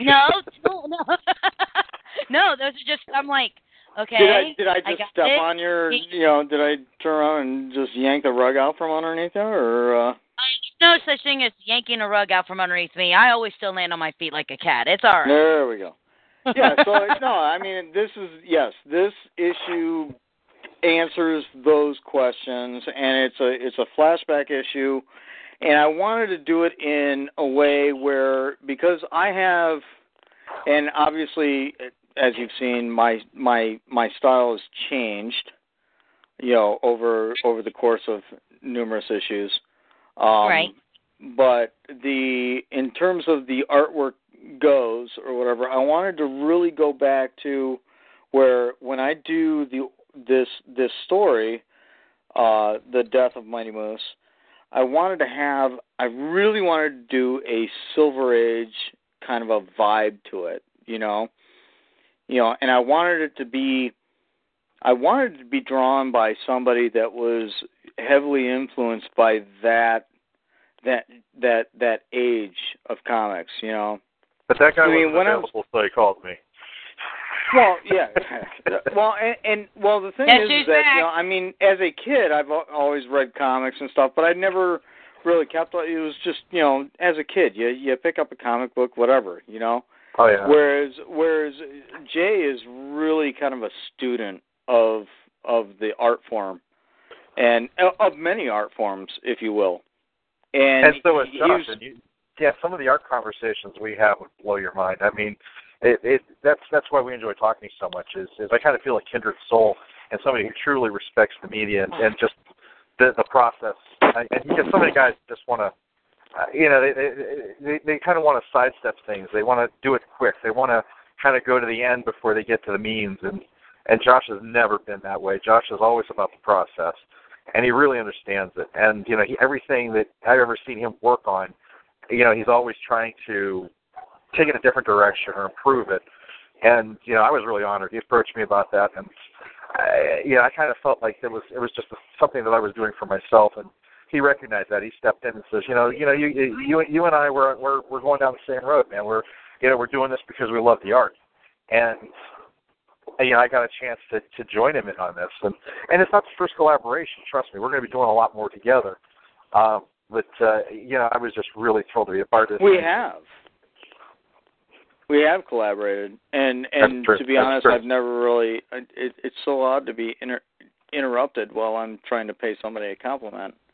no, no, no. no, those are just, I'm like, okay. Did I did I just got step it. on your you know did I turn around and just yank the rug out from underneath you or uh no such thing as yanking a rug out from underneath me. I always still land on my feet like a cat. It's all right. there we go. Yeah, so no, I mean this is yes, this issue answers those questions and it's a it's a flashback issue and I wanted to do it in a way where because I have and obviously as you've seen my my my style has changed you know over over the course of numerous issues um Right. but the in terms of the artwork goes or whatever I wanted to really go back to where when I do the this this story uh the death of Mighty Moose I wanted to have I really wanted to do a silver age kind of a vibe to it you know you know and I wanted it to be I wanted it to be drawn by somebody that was heavily influenced by that that that that age of comics you know But that guy I mean, I was- available, so he called me. Well, yeah. well, and, and well, the thing Guess is, is that back? you know, I mean, as a kid, I've al- always read comics and stuff, but I never really kept. It was just you know, as a kid, you you pick up a comic book, whatever, you know. Oh yeah. Whereas whereas Jay is really kind of a student of of the art form, and uh, of many art forms, if you will. And, and so is Josh. was- And you, yeah, some of the art conversations we have would blow your mind. I mean, it, it that's that's why we enjoy talking so much. Is is I kind of feel a kindred soul and somebody who truly respects the media and, and just the the process. And you get so many guys just want to. Uh, you know, they they they, they kind of want to sidestep things. They want to do it quick. They want to kind of go to the end before they get to the means. And and Josh has never been that way. Josh is always about the process, and he really understands it. And you know, he, everything that I've ever seen him work on, you know, he's always trying to take it a different direction or improve it. And you know, I was really honored. He approached me about that, and I, you know, I kind of felt like it was it was just something that I was doing for myself, and he recognized that. He stepped in and says, you know, you know, you you you and I we're we're we're going down the same road, man. We're you know we're doing this because we love the art, and you know, I got a chance to to join him in on this, and and it's not the first collaboration. Trust me, we're going to be doing a lot more together. Um, but uh, you know, I was just really thrilled to be a part of this. We have. We have collaborated, and and to be honest. I've never really. It, it's so odd to be inter, interrupted while I'm trying to pay somebody a compliment.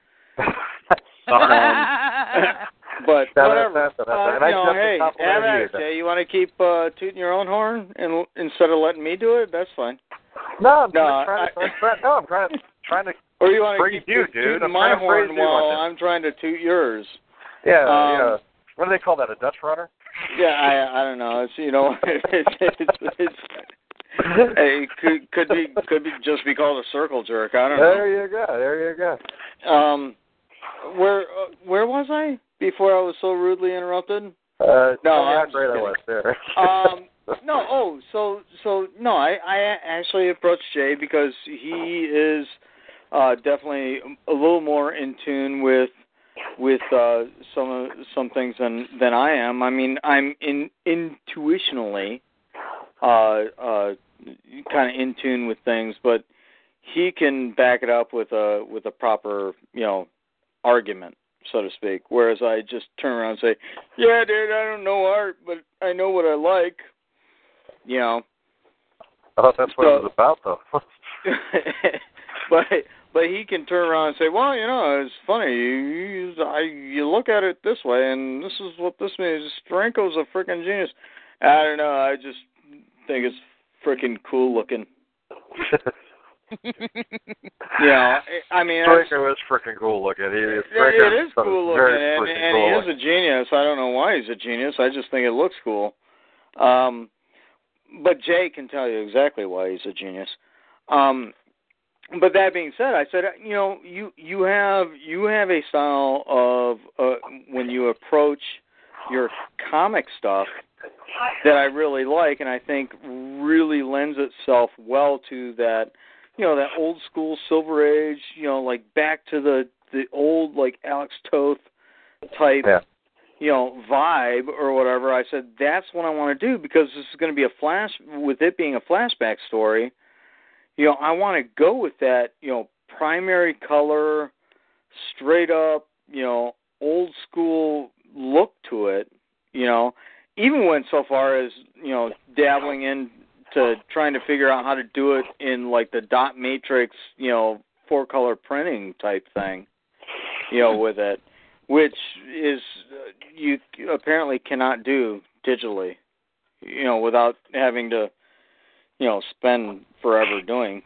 But No, no, whatever. that's- that's- Uh, and I you know, just hey, have you You want to keep uh, tooting your own horn and instead of letting me do it? That's fine. no, I'm No, trying to, I- I'm trying, no, I'm trying to trying to. Or you want to keep you, dude. I'm my trying to praise horn while I'm trying to toot yours? Yeah, Um, yeah. What do they call that? A Dutch runner? Yeah, I I don't know. It's you know it's it's, it's it could could be could be just be called a circle jerk. I don't know. There you go. There you go. Um, where uh, where was I before I was so rudely interrupted? Uh, No, tell me how I'm great I was there. Um, no. Oh, so so no. I I actually approached Jay because he is uh, definitely a little more in tune with with uh, some some things than than I am. I mean, I'm in intuitionally uh, uh, kind of in tune with things, but he can back it up with a with a proper you know argument, so to speak. Whereas I just turn around and say, "Yeah, dude, I don't know art, but I know what I like." You know, I thought that's what So- it was about, though. but but he can turn around and say, "Well, you know, it's funny. You you, I, you look at it this way, and this is what this means. Steranko's a freaking genius." I don't know. I just think it's freaking cool looking. yeah, I mean, Steranko was freaking cool looking. He, it, Striker it is cool looking, and, and cool he looking. is a genius. I don't know why he's a genius. I just think it looks cool. Um, but Jay can tell you exactly why he's a genius. Um, but that being said, I said, you know, you you have you have a style of uh, when you approach your comic stuff that I really like, and I think really lends itself well to that, you know, that old school Silver Age, you know, like back to the the old like Alex Toth type, Yeah. you know, vibe or whatever. I said that's what I want to do because this is going to be a flash with it being a flashback story. You know, I want to go with that, you know, primary color, straight up, you know, old school look to it, you know, even went so far as, you know, dabbling into trying to figure out how to do it in like the dot matrix, you know, four color printing type thing, you know, with it, which is uh, you apparently cannot do digitally, you know, without having to, you know, spend forever doing.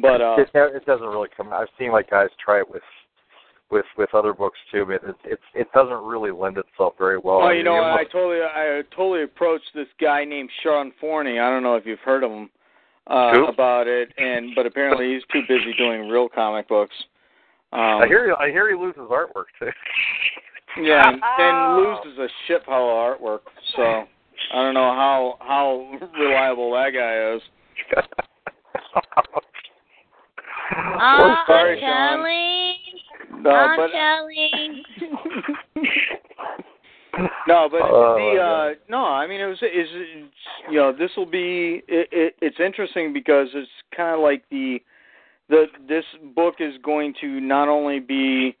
But uh it, it doesn't really come. I've seen like guys try it with with with other books too, but it it's it doesn't really lend itself very well. Well, I you know, you I totally, I totally approached this guy named Sean Forney. I don't know if you've heard of him uh, Who? about it, and but apparently he's too busy doing real comic books. Um, I hear you. I hear he loses artwork too. Yeah, and, and loses a shit pile of artwork. So I don't know how how reliable that guy is. Ah, sorry, I'm Sean. No, I'm but telling. no, but Oh, the uh no, I mean it was is you know this will be it, it, it's interesting because it's kind of like the the this book is going to not only be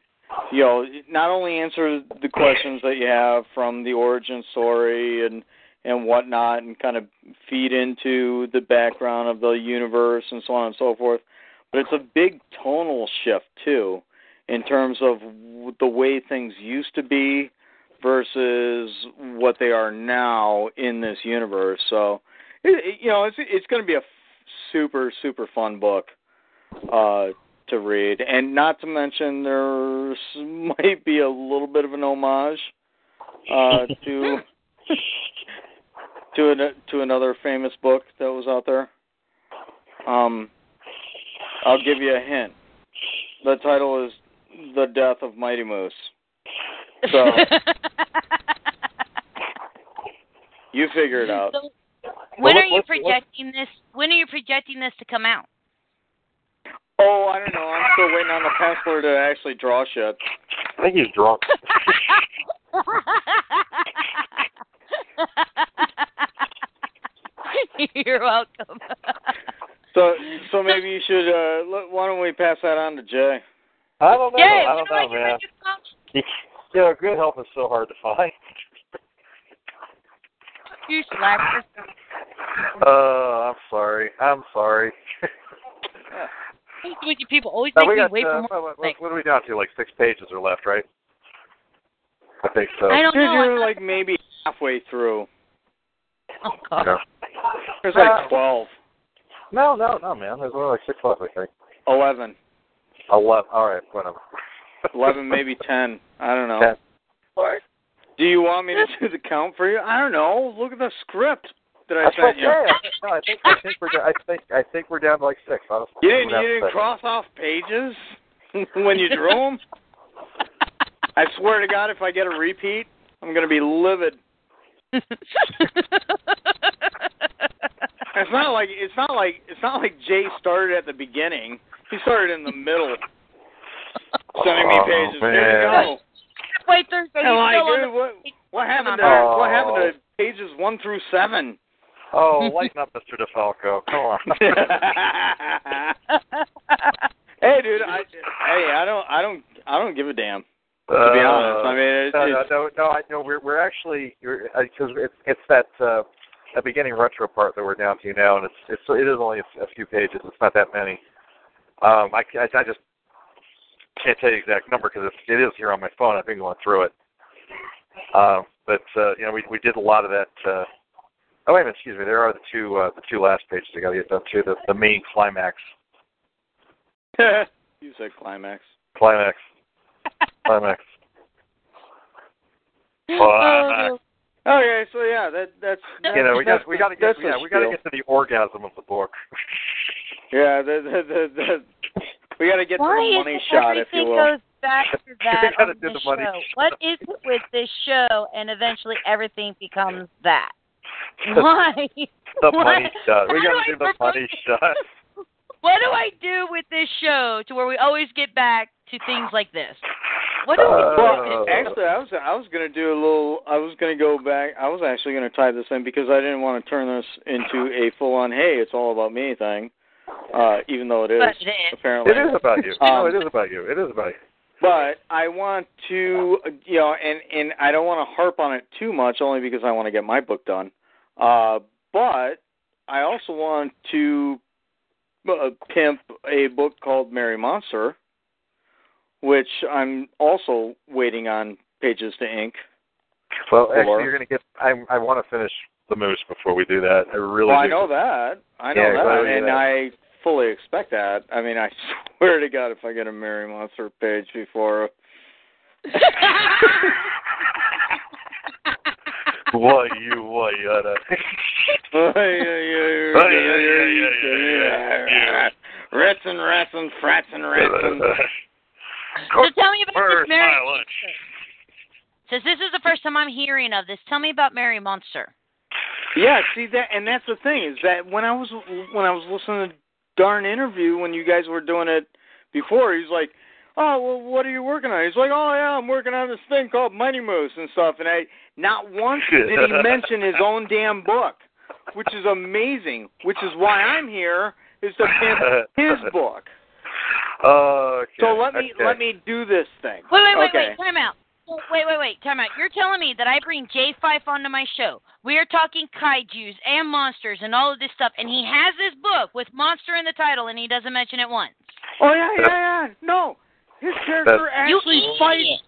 you know not only answer the questions that you have from the origin story and and whatnot and kind of feed into the background of the universe and so on and so forth but it's a big tonal shift too in terms of the way things used to be versus what they are now in this universe. So, it, you know, it's it's going to be a f- super super fun book uh, to read, and not to mention there might be a little bit of an homage uh, to to an, to another famous book that was out there. Um, I'll give you a hint. The title is "The Death of Mighty Moose." So you figure it out. So, when Well, are you what- what- projecting this? When are you projecting this to come out? Oh, I don't know. I'm still waiting on the penciler to actually draw shit. I think he's drunk. You're welcome. So, so maybe you should. Uh, let- why don't we pass that on to Jay? I don't know. Yay, I don't do I know, get man. new? You know, good help is so hard to find. You slacker. Uh, I'm sorry. I'm sorry. What people always Now, make we me got, wait uh, for more? what, what, what are we down to? Like six pages are left, right? I think so. I don't Dude, know. you're I like maybe halfway through. Thought- oh God. Yeah. There's like Uh, twelve, No, no, no, man. There's only like six left, I think. eleven, Eleven. All right, whatever. eleven, maybe ten. I don't know. Ten. All right. Do you want me to do the count for you? I don't know. Look at the script that I That's sent okay. you. No, I think I think we're down, I think I think we're down to like six. Honestly. You didn't, you to didn't cross off pages when you drew them. I swear to God, if I get a repeat, I'm gonna be livid. It's not like it's not like it's not like Jay started at the beginning. He started in the middle, sending me Oh, pages. Here man. you go. Wait, Thursday. And like, dude, what what happened to Oh. what happened to pages one through seven? Oh, lighten up, Mr. DeFalco. Come on. hey, dude, I hey, I don't I don't I don't give a damn. To be honest, I mean, it, Uh, no, no, no, no, I know we're we're actually because it's it's that uh, that beginning retro part that we're down to now, and it's it's it is only a, a few pages. It's not that many. Um, I, I I just can't tell you the exact number because it is here on my phone. I've been going through it. Um, but uh, you know, we we did a lot of that. Uh, oh wait a minute, excuse me. There are the two uh, the two last pages I got to get done too. The the main climax. you said climax. Climax. Climax. Climax. Oh, okay, so yeah, that that's, that's you know, we got we got to get that's yeah, the we got to get to the orgasm of the book. Yeah, the, the, the, the, we got to get Why to the is money it shot, if you everything will. goes? back to that gotta on do the the money show. shot. What is it with this show? And eventually everything becomes that. Why? The What? money shot. We gotta do do the money shot. What do I do with this show to where we always get back to things like this? What do we do? Uh, Well, actually, I was I was gonna do a little. I was gonna go back. I was actually gonna tie this in because I didn't want to turn this into a full-on "Hey, it's all about me" thing. Uh, even though it is But it is. apparently. It is about you. no, Um, it is about you. It is about you. But I want to, you know, and and I don't want to harp on it too much, only because I want to get my book done. Uh, but I also want to uh, pimp a book called Mary Monster, which I'm also waiting on pages to ink. Well, actually, you're gonna get. I I want to finish the moose before we do that. I really. Well, I know that. I know Yeah, that, and that. I fully expect that. I mean, I swear to God, if I get a Mary Monster page before What you what yada. Rats and rats and frats and rats and So tell me about this Mary. Since this is the first time I'm hearing of this, tell me about Mary Monster. Yeah, see that, and that's the thing is that when I was when I was listening to the darn interview when you guys were doing it before, he's like, "Oh, well, what are you working on?" He's like, "Oh yeah, I'm working on this thing called Mighty Moose and stuff." And I not once did he mention his own damn book, which is amazing. Which is why I'm here is to pimp his book. Oh, okay. So let me okay. let me do this thing. Wait, wait, wait, okay. wait. Time out. Wait, wait, wait. Time out. You're telling me that I bring J Fife onto my show. We are talking kaiju's and monsters and all of this stuff, and he has this book with monster in the title, and he doesn't mention it once. Oh yeah, yeah, yeah. No, his character You actually fights.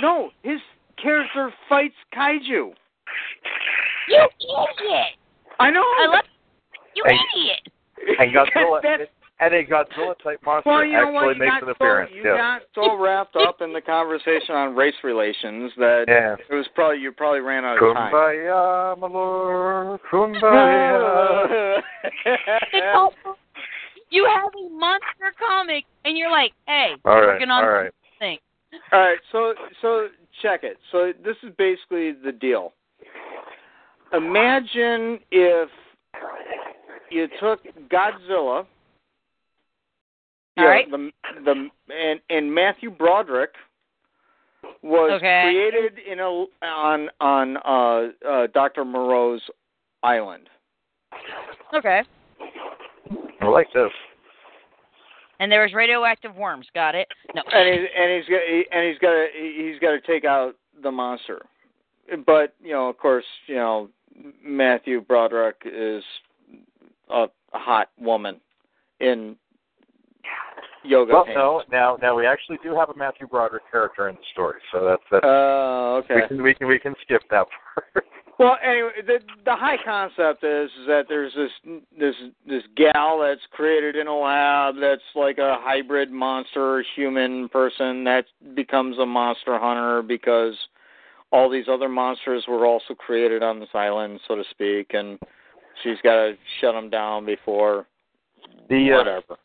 No, his character fights kaiju. You idiot! I know. I love you, Hey. idiot. And Godzilla, That's- and a Godzilla type monster well, you know actually what? You makes got an so appearance. you yeah. got so wrapped up in the conversation on race relations that yeah. it was probably you probably ran out of time. Kumbaya, my lord. Kumbaya. It's all- oh, you have a monster comic, and you're like, hey, all right. working on All right. this thing. All right, so so check it. So this is basically the deal. Imagine if you took Godzilla, you All know, right. the the and and Matthew Broderick was Okay. created in a on on uh, uh, Dr. Moreau's island. Okay. I like this. And there was radioactive worms. Got it. No. and he's and he's got and he's got to he's got to take out the monster. But you know, of course, you know, Matthew Broderick is a, a hot woman in yoga Well, pants. no, now now we actually do have a Matthew Broderick character in the story, so that's that's Uh, okay. we can we can we can skip that part. Well, anyway, the the high concept is, is that there's this this this gal that's created in a lab that's like a hybrid monster human person that becomes a monster hunter because all these other monsters were also created on this island, so to speak, and she's got to shut them down before the uh, whatever.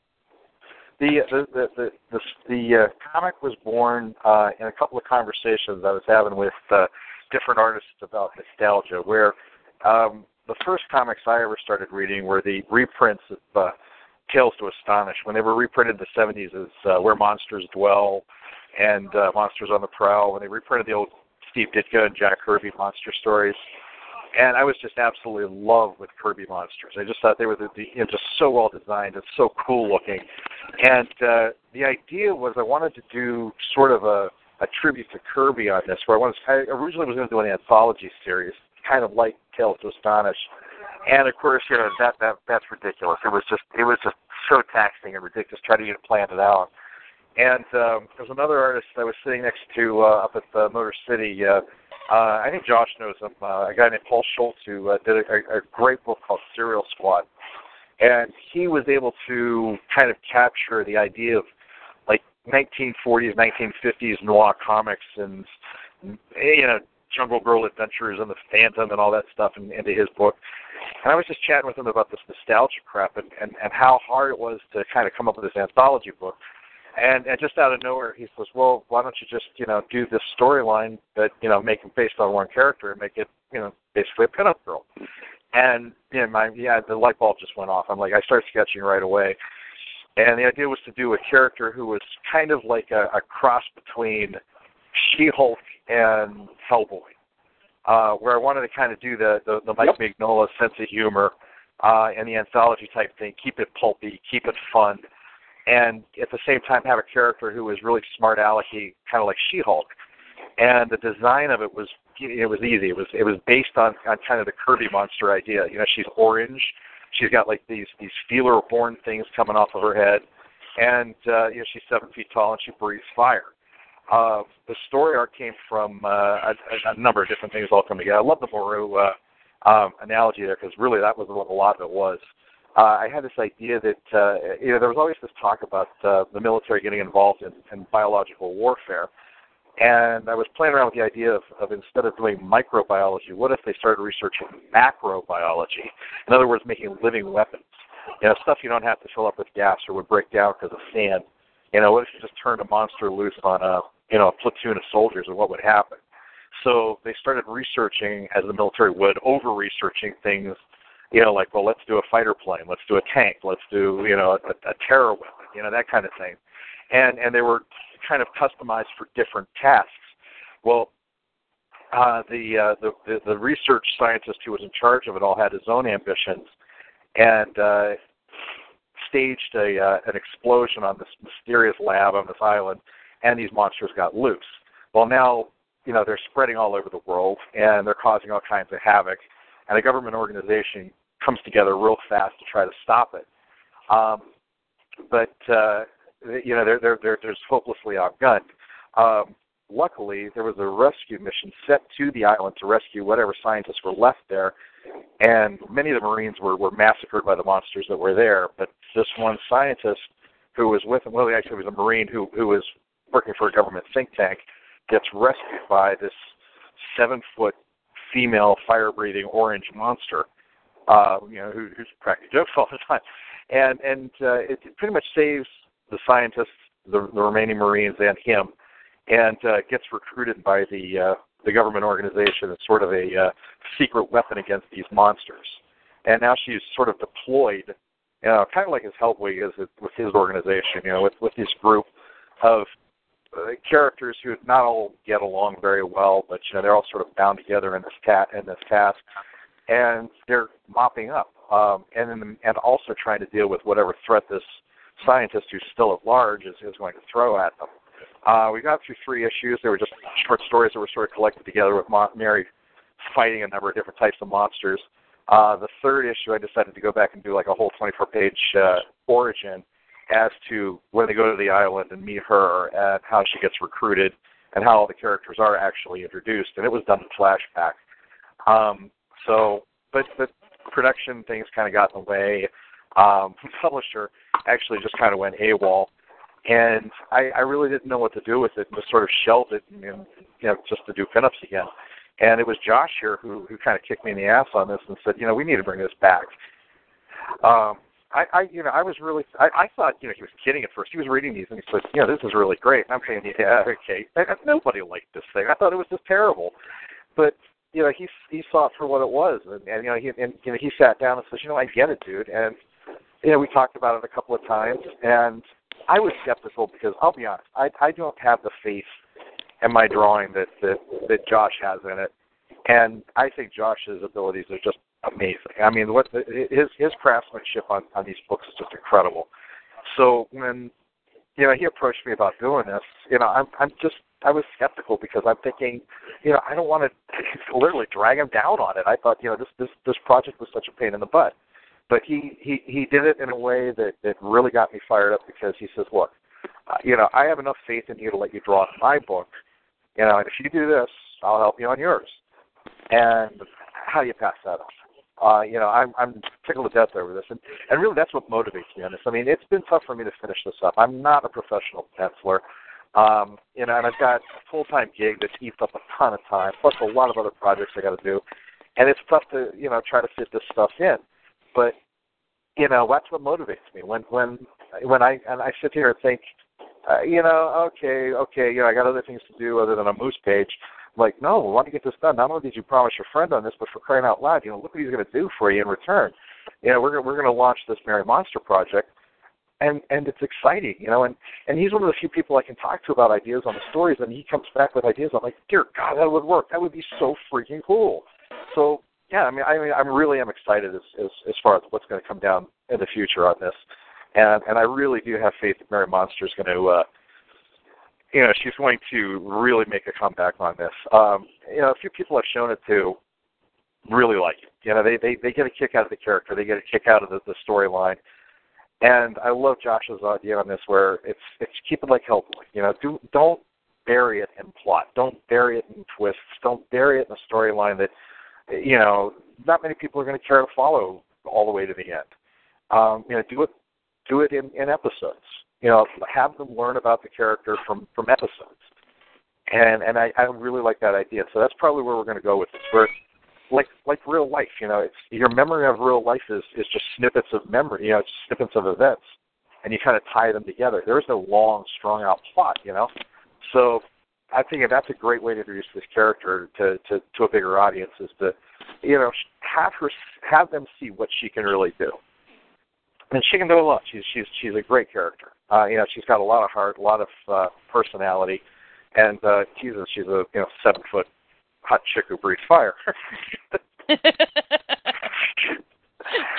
The the the the, the, uh, comic was born uh, in a couple of conversations I was having with uh, different artists about nostalgia. Where um, the first comics I ever started reading were the reprints of uh, Tales to Astonish when they were reprinted in the 70s as uh, Where Monsters Dwell and uh, Monsters on the Prowl. When they reprinted the old Steve Ditko and Jack Kirby monster stories. And I was just absolutely in love with Kirby monsters. I just thought they were the, the, you know, just so well designed and so cool looking. And uh, the idea was I wanted to do sort of a, a tribute to Kirby on this, where I, was, I originally was going to do an anthology series, kind of like Tales to Astonish. And of course, you know that that that's ridiculous. It was just it was just so taxing and ridiculous trying to get it planned it out. And um, there was another artist I was sitting next to uh, up at the Motor City. Uh, uh, I think Josh knows him. Uh, a guy named Paul Schultz who uh, did a, a great book called Serial Squad, and he was able to kind of capture the idea of like 1940s, 1950s noir comics and you know Jungle Girl Adventures and the Phantom and all that stuff in, into his book. And I was just chatting with him about this nostalgia crap and, and, and how hard it was to kind of come up with this anthology book. And and just out of nowhere, he says, "Well, why don't you just you know do this storyline that you know make it based on one character and make it you know basically a pinup girl?" And yeah, my yeah, the light bulb just went off. I'm like, I start sketching right away, and the idea was to do a character who was kind of like a, a cross between She-Hulk and Hellboy, uh, where I wanted to kind of do the the, the Mike yep. Mignola sense of humor uh, and the anthology type thing, keep it pulpy, keep it fun, and at the same time have a character who was really smart alecky, kind of like She-Hulk. And the design of it was it was easy. It was it was based on on kind of the Kirby monster idea. You know, she's orange. She's got like these these feeler horn things coming off of her head, and uh, you know she's seven feet tall and she breathes fire. Uh, the story arc came from uh, a, a number of different things all come together. I love the Moreau uh, um, analogy there because really that was what a lot of it was uh, I had this idea that uh, you know there was always this talk about uh, the military getting involved in, in biological warfare, and I was playing around with the idea of, of instead of doing microbiology, what if they started researching macrobiology? In other words, making living weapons. You know, stuff you don't have to fill up with gas or would break down because of sand. You know, what if you just turned a monster loose on a you know a platoon of soldiers, and what would happen? So they started researching, as the military would, over researching things you know, like, well, let's do a fighter plane, let's do a tank, let's do, you know, a, a terror weapon, you know, that kind of thing. And and they were kind of customized for different tasks. Well, uh, the, uh, the the the research scientist who was in charge of it all had his own ambitions, and uh, staged a uh, an explosion on this mysterious lab on this island, and these monsters got loose. Well, now you know they're spreading all over the world, and they're causing all kinds of havoc. And a government organization comes together real fast to try to stop it. Um, but uh, you know they're they're they're, they're hopelessly outgunned. Um, luckily, there was a rescue mission set to the island to rescue whatever scientists were left there, and many of the Marines were were massacred by the monsters that were there. But this one scientist who was with him, well, he actually, was a Marine who who was working for a government think tank, gets rescued by this seven foot female fire breathing orange monster uh, you know, who, who's cracking jokes all the time, and and uh, it pretty much saves the scientists, the, the remaining Marines, and him, and uh, gets recruited by the uh, the government organization as sort of a uh, secret weapon against these monsters. And now she's sort of deployed, you know, kind of like his Hellboy is with his organization, you know, with with this group of uh, characters who not all get along very well, but you know they're all sort of bound together in this cat in this task and they're mopping up, um, and and also trying to deal with whatever threat this scientist who's still at large is, is going to throw at them. Uh, we got through three issues. They were just short stories that were sort of collected together with Mary fighting a number of different types of monsters. Uh, the third issue, I decided to go back and do like a whole 24-page uh, origin as to when they go to the island and meet her and how she gets recruited and how all the characters are actually introduced. And it was done in flashback. Um, so, but the production things kind of got in the way. Um, publisher actually just kind of went AWOL, and I, I really didn't know what to do with it, and just sort of shelved it, and you know, just to do pinups again. And it was Josh here who who kind of kicked me in the ass on this and said, you know, we need to bring this back. Um, I, I, you know, I was really, I, I thought, you know, he was kidding at first. He was reading these and he said, you know, this is really great. And I'm saying, yeah, okay. And nobody liked this thing. I thought it was just terrible. But you know, he he saw it for what it was, and, and you know, he and you know, he sat down and says, you know, I get it, dude, and you know, we talked about it a couple of times, and I was skeptical because I'll be honest, I I don't have the faith in my drawing that that that Josh has in it, and I think Josh's abilities are just amazing. I mean, what the, his his craftsmanship on on these books is just incredible. So when you know he approached me about doing this, you know, I'm I'm just I was skeptical because I'm thinking, you know, I don't want to literally drag him down on it. I thought, you know, this this this project was such a pain in the butt, but he he he did it in a way that that really got me fired up because he says, look, uh, you know, I have enough faith in you to let you draw my book. You know, and if you do this, I'll help you on yours. And how do you pass that up? Uh, you know, I'm I'm tickled to death over this, and and really that's what motivates me on this. I mean, it's been tough for me to finish this up. I'm not a professional penciler. Um, you know, and I've got a full time gig that's eats up a ton of time, plus a lot of other projects I got to do, and it's tough to you know try to fit this stuff in. But you know, that's what motivates me when when when I and I sit here and think, uh, you know, okay, okay, you know, I got other things to do other than a moose page. like, no, we want to get this done. Not only did you promise your friend on this, but for crying out loud, you know, look what he's going to do for you in return. You know, we're we're going to launch this Mary Monster project, and and it's exciting, you know. And and he's one of the few people I can talk to about ideas on the stories, and he comes back with ideas. I'm like, dear God, that would work. That would be so freaking cool. So yeah, I mean, I mean, I'm really am excited as as as far as what's going to come down in the future on this, and and I really do have faith that Mary Monster is going to. uh you know, she's going to really make a comeback on this. Um, you know, a few people I've shown it to really like it. You know, they they they get a kick out of the character, they get a kick out of the, the storyline, and I love Josh's idea on this, where it's it's keep it like Hellboy. You know, do don't bury it in plot, don't bury it in twists, don't bury it in a storyline that you know not many people are going to care to follow all the way to the end. Um, you know, do it do it in, in episodes. You know, have them learn about the character from from episodes. And and I, I really like that idea. So that's probably where we're going to go with this. Where like like real life, you know, it's your memory of real life is is just snippets of memory, you know, it's just snippets of events, and you kind of tie them together. There is no long, strung out plot, you know. So I think that's a great way to introduce this character to to to a bigger audience is to, you know, have her have them see what she can really do. And she can do a lot. She's she's she's a great character. Uh, you know, she's got a lot of heart, a lot of uh, personality, and uh, Jesus, she's a you know seven foot hot chick who breathes fire.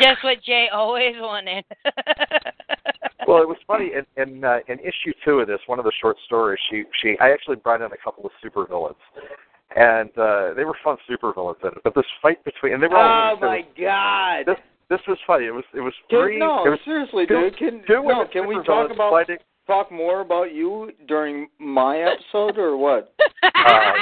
Just what Jay always wanted. well, it was funny in in, uh, in issue two of this, one of the short stories. She she I actually brought in a couple of supervillains, and uh, they were fun supervillains in it. But this fight between and they were all Oh my God! This this was funny. It was it was Dude, three. no, it was seriously, two, dude. Can two no, can we talk about fighting. talk more about you during my episode or what? Um,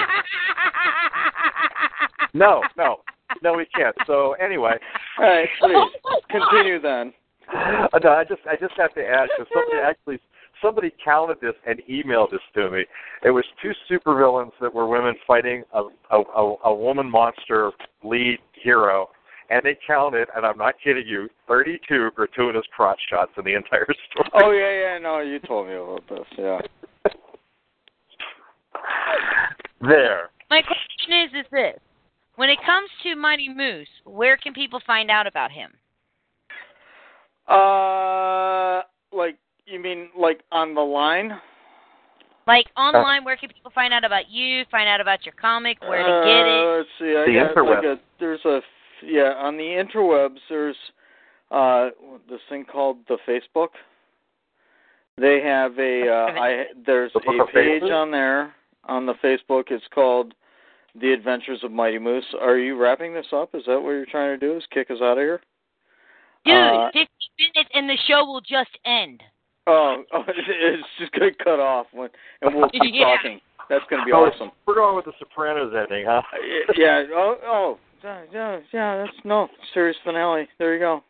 no, no, no, we can't. So anyway, All right, please continue then. Uh, no, I just I just have to ask because somebody actually somebody counted this and emailed this to me. It was two supervillains that were women fighting a a, a, a woman monster lead hero, and they counted, and I'm not kidding you, 32 gratuitous crotch shots in the entire story. Oh yeah, yeah, no, you told me about this. Yeah. there. My question is is this. When it comes to Mighty Moose, where can people find out about him? Uh, like you mean like on the line? Like online, where can people find out about you, find out about your comic, where to uh, get it? Let's see. I The got like interweb. a there's a yeah on the interwebs there's uh this thing called the Facebook. They have a uh, I there's The a page on there on the Facebook. It's called The Adventures of Mighty Moose. Are you wrapping this up? Is that what you're trying to do? Is kick us out of here? Dude, uh, 50 minutes and the show will just end. Oh, oh it's just gonna cut off when, and we'll keep Yeah. talking. That's gonna be Oh, awesome. We're going with the Sopranos ending, huh? Uh, yeah. Oh, oh, yeah, yeah, yeah. That's no serious finale. There you go.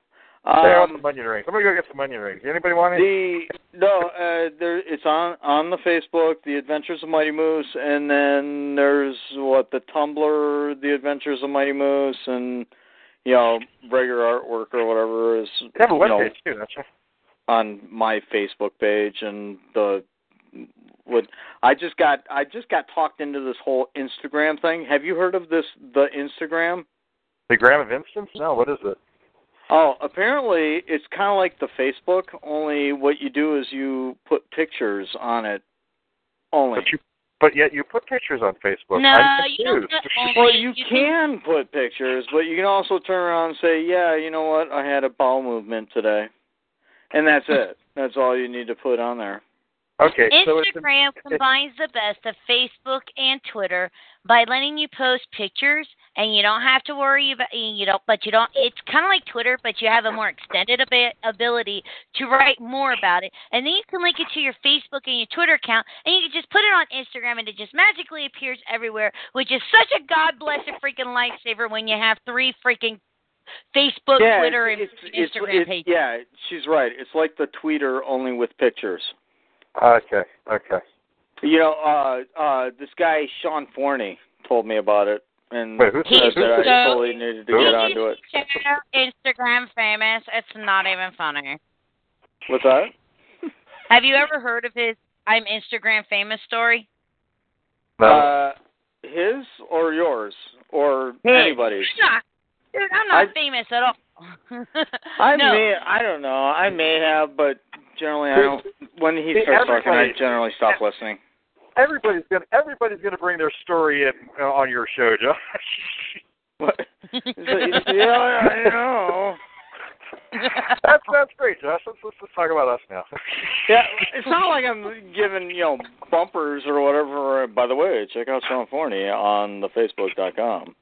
There are Um, some onion rings. I'm go get some onion rings. Anybody want any? the no, uh, there it's on on the Facebook, The Adventures of Mighty Moose, and then there's what the Tumblr, The Adventures of Mighty Moose, and you know regular artwork or whatever is They have a you know, webpage too, don't you? on my Facebook page and the what I just got I just got talked into this whole Instagram thing. Have you heard of this the Instagram? The Gram of Instance? No, what is it? Oh, apparently it's kind of like the Facebook, only what you do is you put pictures on it only. But you, but yet you put pictures on Facebook. No, I'm you don't confused. put only. well, you you can put pictures, but you can also turn around and say, "Yeah, you know what? I had a bowel movement today." And that's it. That's all you need to put on there. Okay, so it's Instagram combines the best of Facebook and Twitter by letting you post pictures, and you don't have to worry about you don't. But you don't. It's kind of like Twitter, but you have a more extended abi- ability to write more about it, and then you can link it to your Facebook and your Twitter account, and you can just put it on Instagram, and it just magically appears everywhere, which is such a god blessed freaking lifesaver when you have three freaking Facebook, yeah, Twitter, it's, and it's, Instagram it's, pages. Yeah, she's right. It's like the tweeter only with pictures. okay, okay. You know, uh uh this guy Sean Forney told me about it and Wait, who's said He's that I so- totally needed to Who? get onto it. Instagram famous. It's not even funny. What's that? Have you ever heard of his I'm Instagram famous story? No. Uh, his or yours or anybody's. I'm not, dude, I'm not I- famous at all. I no. may, I don't know. I may have, but generally I don't. When he starts talking, I generally stop listening. Everybody's gonna everybody's gonna bring their story in uh, on your show, Josh. What? yeah, I know. that's that's great, Josh. Let's, let's let's talk about us now. Yeah, it's not like I'm giving you know bumpers or whatever. By the way, check out Sean Forney on the Facebook.com.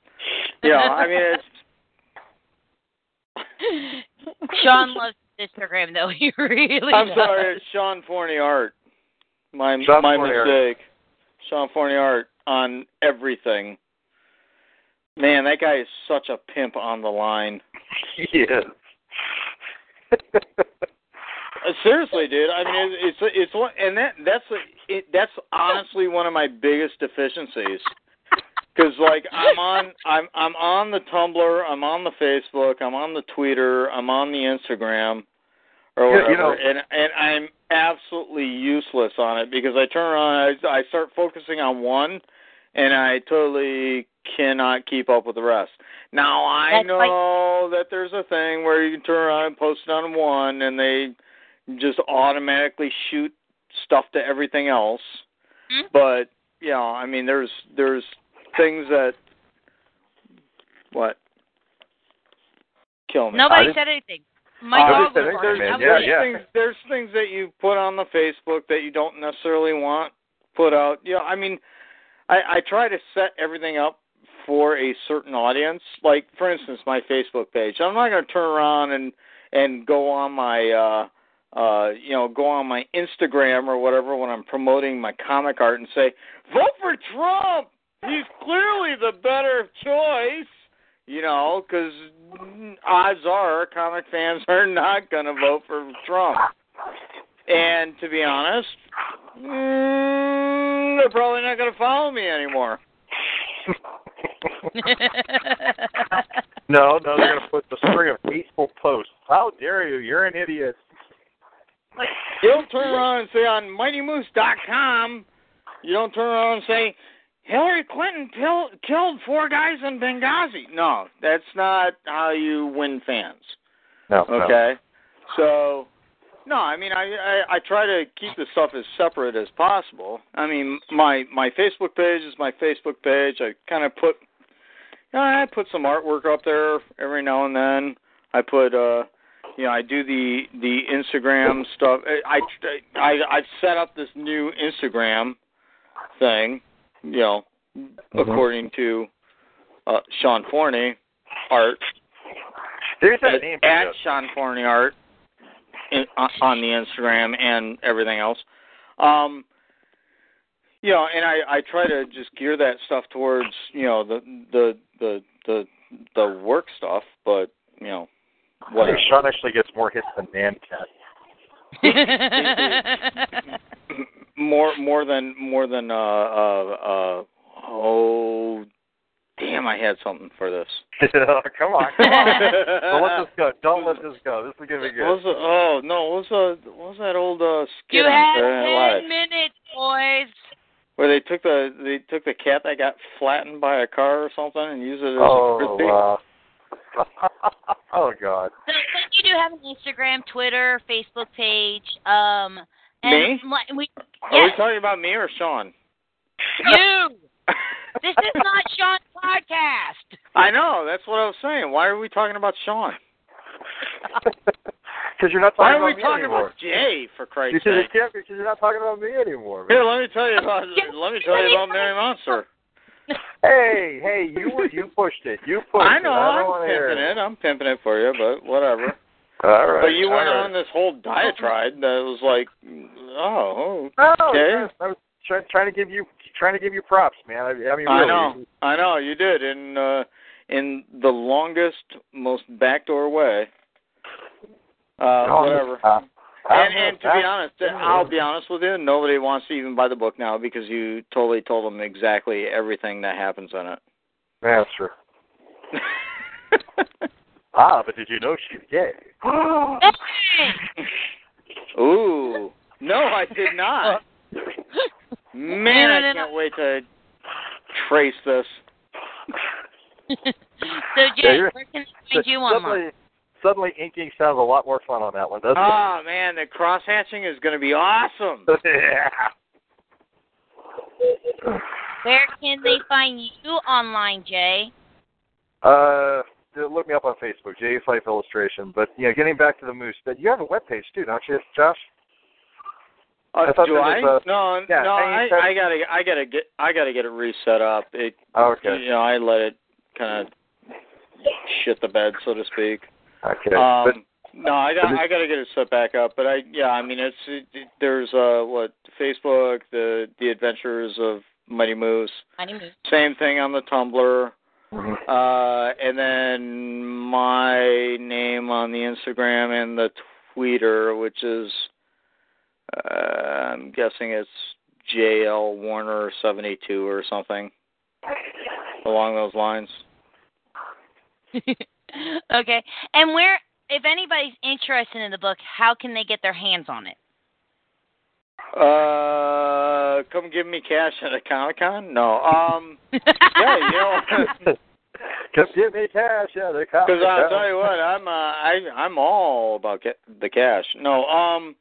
Yeah, I mean it's Sean loves Instagram though. He really I'm does. sorry, it's Sean Forney Art. My Sean my mistake. Sean Art on everything. Man, that guy is such a pimp on the line. yes. Uh, seriously, dude. I mean, it, it's it's one, and that that's it, that's honestly one of my biggest deficiencies. Because like I'm on I'm I'm on the Tumblr, I'm on the Facebook, I'm on the Twitter, I'm on the Instagram, or whatever, you know- and and I'm absolutely useless on it because I turn around, I, I start focusing on one, and I totally cannot keep up with the rest. Now I That's like- know that there's a thing where you can turn around and post it on one, and they just automatically shoot stuff to everything else. Hmm? But you know, I mean, there's there's things that what kill me. Nobody said anything. My Uh, dog was barking. Yeah, yeah. Things, there's things that you put on the Facebook that you don't necessarily want put out. You know, I mean, I, I try to set everything up for a certain audience. Like, for instance, my Facebook page. I'm not going to turn around and and go on my uh uh you know go on my Instagram or whatever when I'm promoting my comic art and say vote for Trump. He's clearly the better choice. You know, because odds are comic fans are not going to vote for Trump. And to be honest, mm, they're probably not going to follow me anymore. no, no, they're gonna put the string of hateful posts. How dare you? You're an idiot. You don't turn around and say on MightyMoose.com, you don't turn around and say, Hillary Clinton pill- killed four guys in Benghazi. No, that's not how you win fans. No. no. Okay. So, no, I mean, I, I I try to keep the stuff as separate as possible. I mean, my my Facebook page is my Facebook page. I kind of put, you know, I put some artwork up there every now and then. I put, uh, you know, I do the the Instagram stuff. I I I I've set up this new Instagram thing, you know, according to uh, Sean Forney art There's that at, name. at Joe. Sean Forney Art in, on on the Instagram and everything else. Um, you know, and I I try to just gear that stuff towards you know the the the the the work stuff, but you know I whatever. Sean actually gets more hits than Nyan Cat. more more than more than uh uh uh oh damn I had something for this. Come on, come on. Don't let this go. Don't let this go. This is gonna be What was good. the, oh no, what was the what was that old uh skit you on had Saturday Night ten minutes, boys. Where they took the they took the cat that got flattened by a car or something and used it as a Oh frisbee. wow. oh God. So, but you do have an Instagram, Twitter, Facebook page. Um, and Me? li- We, Are we talking about me or Sean? you. This is not Sean's podcast. I know. That's what I was saying. Why are we talking about Sean? Because you're not talking. Why talking are we about talking anymore. about Jay? For Christ's sake! can't. Because you're not talking about me anymore. Here, let me tell you about let me tell you about Mary Monster. Hey, hey, you you pushed it. You pushed I it. know. I don't I'm wanna pimping it. I'm pimping it for you, but whatever. All right. But you all went right. on this whole diatribe that was like, oh, No, Okay. yes, I was try, trying to give you trying to give you props, man. I, I mean, I know, I know, you did in uh, in the longest, most backdoor way. Uh, Oh, whatever. uh, And, and to be honest, I'll be honest with you, nobody wants to even buy the book now because you totally told them exactly everything that happens in it. That's true. Ah, but did you know she's gay? Ooh, no, I did not. Man, No, I no, no. can't wait to trace this. so Jay, you're- where can they find you online? suddenly, suddenly inking sounds a lot more fun on that one, doesn't Oh man, the cross hatching is going to be awesome. yeah. Where can they find you online, Jay? Uh, look me up on Facebook, Jay's Life Illustration. But you know, getting back to the moose, but you have a web page too, don't you, Josh? Uh, I thought do there I? was no, yeah, no. I, I gotta, I gotta get, I gotta get it reset up. It, okay. you know, I let it kind of shit the bed, so to speak. Okay. Um, but no, I got, I gotta get it set back up. But I, yeah, I mean, it's it, it- there's uh what Facebook, the the Adventures of Mighty Moose. Mighty Moose. Same thing on the Tumblr. Uh, and then my name on the Instagram and the Twitter, which is, uh, I'm guessing it's JL Warner seventy two or something along those lines. okay. And where, if anybody's interested in the book, how can they get their hands on it? Uh, come give me cash at a Comic Con? No. Um, yeah, you know. Just give me cash, yeah, they cop Because I'll tell you what, I'm uh, I I'm all about ca- the cash. No, um,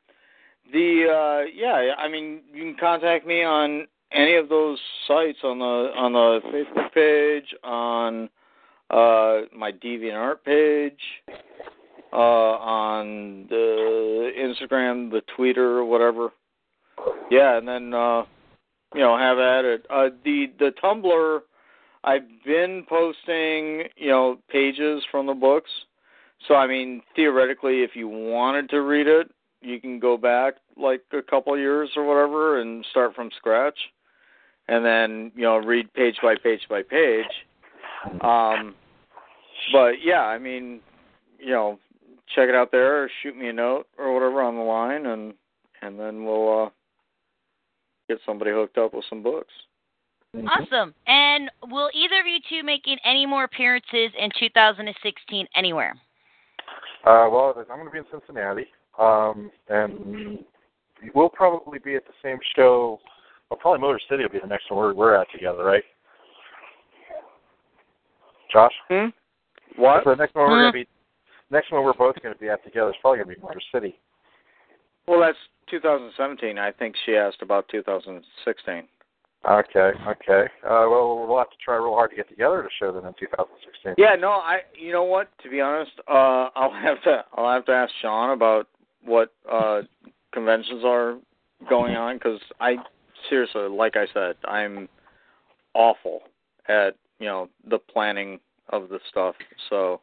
the uh, yeah, I mean, you can contact me on any of those sites on the on the Facebook page, on uh my DeviantArt page, uh, on the Instagram, the Twitter, whatever. Yeah, and then uh, you know have at it. Uh, the the Tumblr. I've been posting, you know, pages from the books. So I mean, theoretically, if you wanted to read it, you can go back like a couple years or whatever and start from scratch, and then you know read page by page by page. Um, but yeah, I mean, you know, check it out there, or shoot me a note or whatever on the line, and and then we'll uh, get somebody hooked up with some books. Awesome. And will either of you two making any more appearances in 2016 anywhere? Uh, well, I'm going to be in Cincinnati, um, and we'll probably be at the same show. Well, probably Motor City will be the next one we're, we're at together, right? Josh? Hmm. What? So the next one we're Huh? going to be, next one we're both going to be at together is probably going to be Motor City. Well, that's 2017. I think she asked about 2016. Okay, okay. Uh, well, we'll have to try real hard to get together to show them in 2016. Yeah, no, I. You know what? To be honest, uh, I'll have to. I'll have to ask Sean about what uh, conventions are going on because I seriously, like I said, I'm awful at you know the planning of the stuff. So,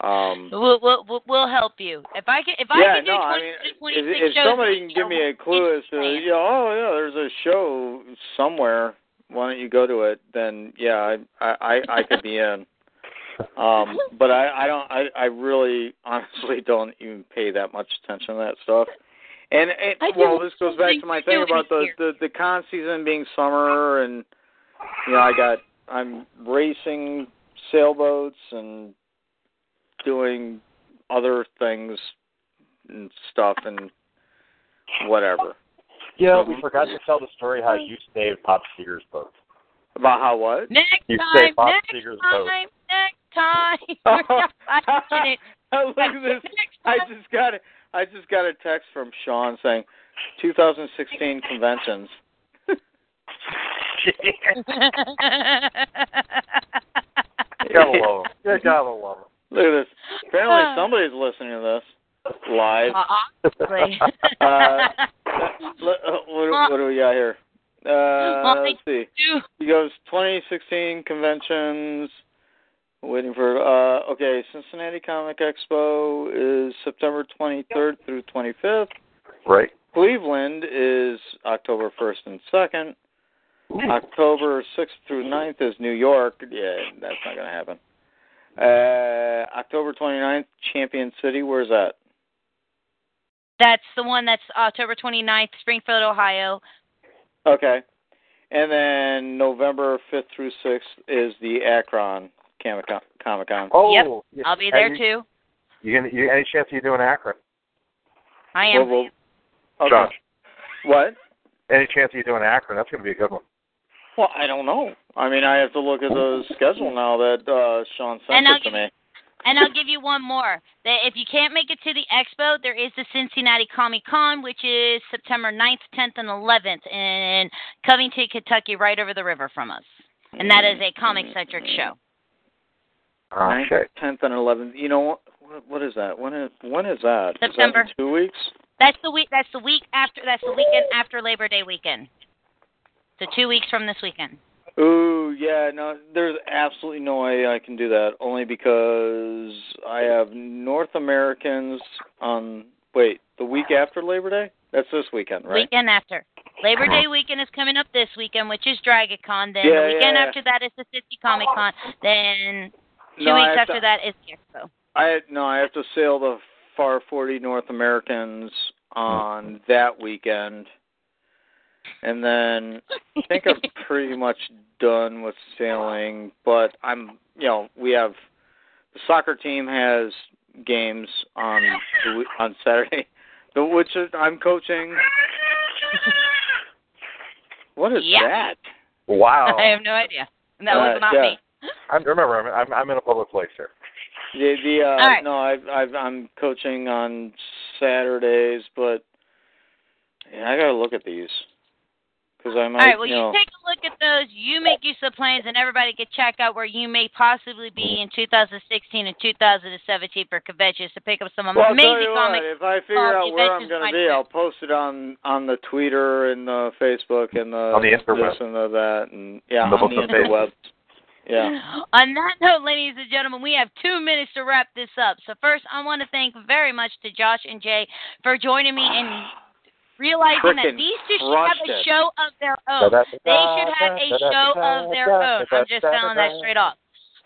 um, We'll, we'll, we'll, we'll help you. If I can, if I yeah, can do no, 20, I mean, 26 if, if somebody can give me a clue as to, you know, oh yeah, there's a show somewhere. Why don't you go to it? Then yeah, I I I could be in. Um, but I I don't I I really honestly don't even pay that much attention to that stuff. And it, well, this goes back to my thing about the, the the con season being summer, and you know I got I'm racing sailboats and doing other things and stuff and whatever. Yeah, we mm-hmm. forgot to tell the story how you saved Bob Seger's boat. About how what? next You time, say Bob next Seger's time, boat. next time. We're not it. Look at this. I just got a, I just got a text from Sean saying 2016 conventions. You gotta love him. You gotta love him. Look at this. Apparently somebody's listening to this live. Uh, uh, what, what do we got here? Uh, let's see. He goes 2016 conventions. Waiting for uh okay, Cincinnati Comic Expo is September 23rd through 25th. Right. Cleveland is October 1st and 2nd. October 6th through 9th is New York. Yeah, that's not going to happen. Uh October 29th, Champion City. Where's that? That's the one that's October 29th, Springfield, Ohio. Okay. And then November 5th through 6th is the Akron Comic Con. Comic Con. Oh, yeah. I'll be there you, too. You gonna? You, any chance you're doing Akron? I am. Well, well, okay. Josh. What? Any chance of you doing Akron? That's going to be a good one. Well, I don't know. I mean, I have to look at the schedule now that uh Sean sent And I'll it to give me. And I'll give you one more. That if you can't make it to the expo, there is the Cincinnati Comic Con, which is September 9th, 10th, and 11th in Covington, Kentucky, right over the river from us. And that is a comic centric show. Ninth, Okay. tenth, and eleventh. You know what? What, what is that? When is when is that? Is that in September. two weeks. That's the week. That's the week after. That's the weekend after Labor Day weekend. So two weeks from this weekend. Ooh, yeah, no, there's absolutely no way I can do that. Only because I have North Americans on. Wait, the week after Labor Day? That's this weekend, right? Weekend after. Labor Day weekend is coming up this weekend, which is DragonCon. Then Yeah, the weekend yeah, yeah. after that is the City Comic Con. Then two No, weeks after to- that is the expo. I no, I have to sail the Farr 40 North Americans on that weekend, and then I think I'm pretty much done with sailing. But I'm, you know, we have the soccer team has games on on Saturday, the which is, I'm coaching. What is Yeah. that? Wow. I have no idea. And that Uh, was not yeah. me. I'm, remember, I'm, I'm I'm in a public place here. The the uh, All right. no, I've I've I'm coaching on Saturdays, but yeah, I gotta look at these because I might. All right, well, you you take a look at those. You make use of plans, and everybody can check out where you may possibly be in 2016 and 2017 for conventions to pick up some well, I'll amazing tell you what, comics. if I figure out where I'm gonna be, be. I'll post it on on the Twitter and the Facebook and the On the interweb. and the that and yeah On the on the books interweb. Yeah. On that note, ladies and gentlemen, we have two minutes to wrap this up. So first, I want to thank very much to Josh and Jay for joining me and realizing that these two should have a show of their own. They should have a show of their own. I'm just telling that straight off.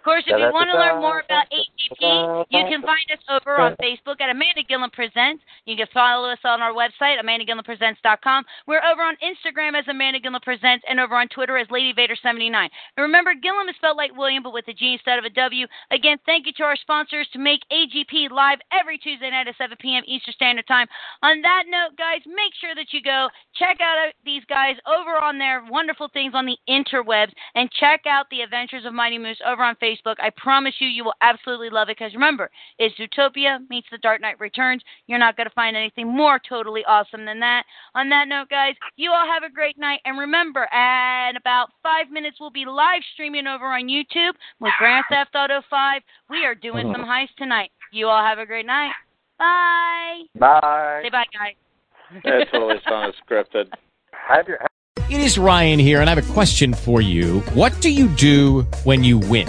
Of course, if you want to learn more about AGP, you can find us over on Facebook at Amanda Gilliam Presents. You can follow us on our website, amandagilliampresents.com. We're over on Instagram as Amanda Gilliam Presents and over on Twitter as Lady Vader79. And remember, Gilliam is spelled like William, but with a G instead of a W. Again, thank you to our sponsors to make AGP live every Tuesday night at 7 p.m. Eastern Standard Time. On that note, guys, make sure that you go check out uh, these guys over on their wonderful things on the interwebs and check out the Adventures of Mighty Moose over on Facebook. I promise you, you will absolutely love it because remember, it's Zootopia meets The Dark Knight Returns. You're not going to find anything more totally awesome than that. On that note, guys, you all have a great night. And remember, at about five minutes, we'll be live streaming over on YouTube with Grand Theft Auto 5. We are doing some uh-huh. heists tonight. You all have a great night. Bye. Bye. Say bye, guys. That totally sounded scripted. Have your It is Ryan here, and I have a question for you. What do you do when you win?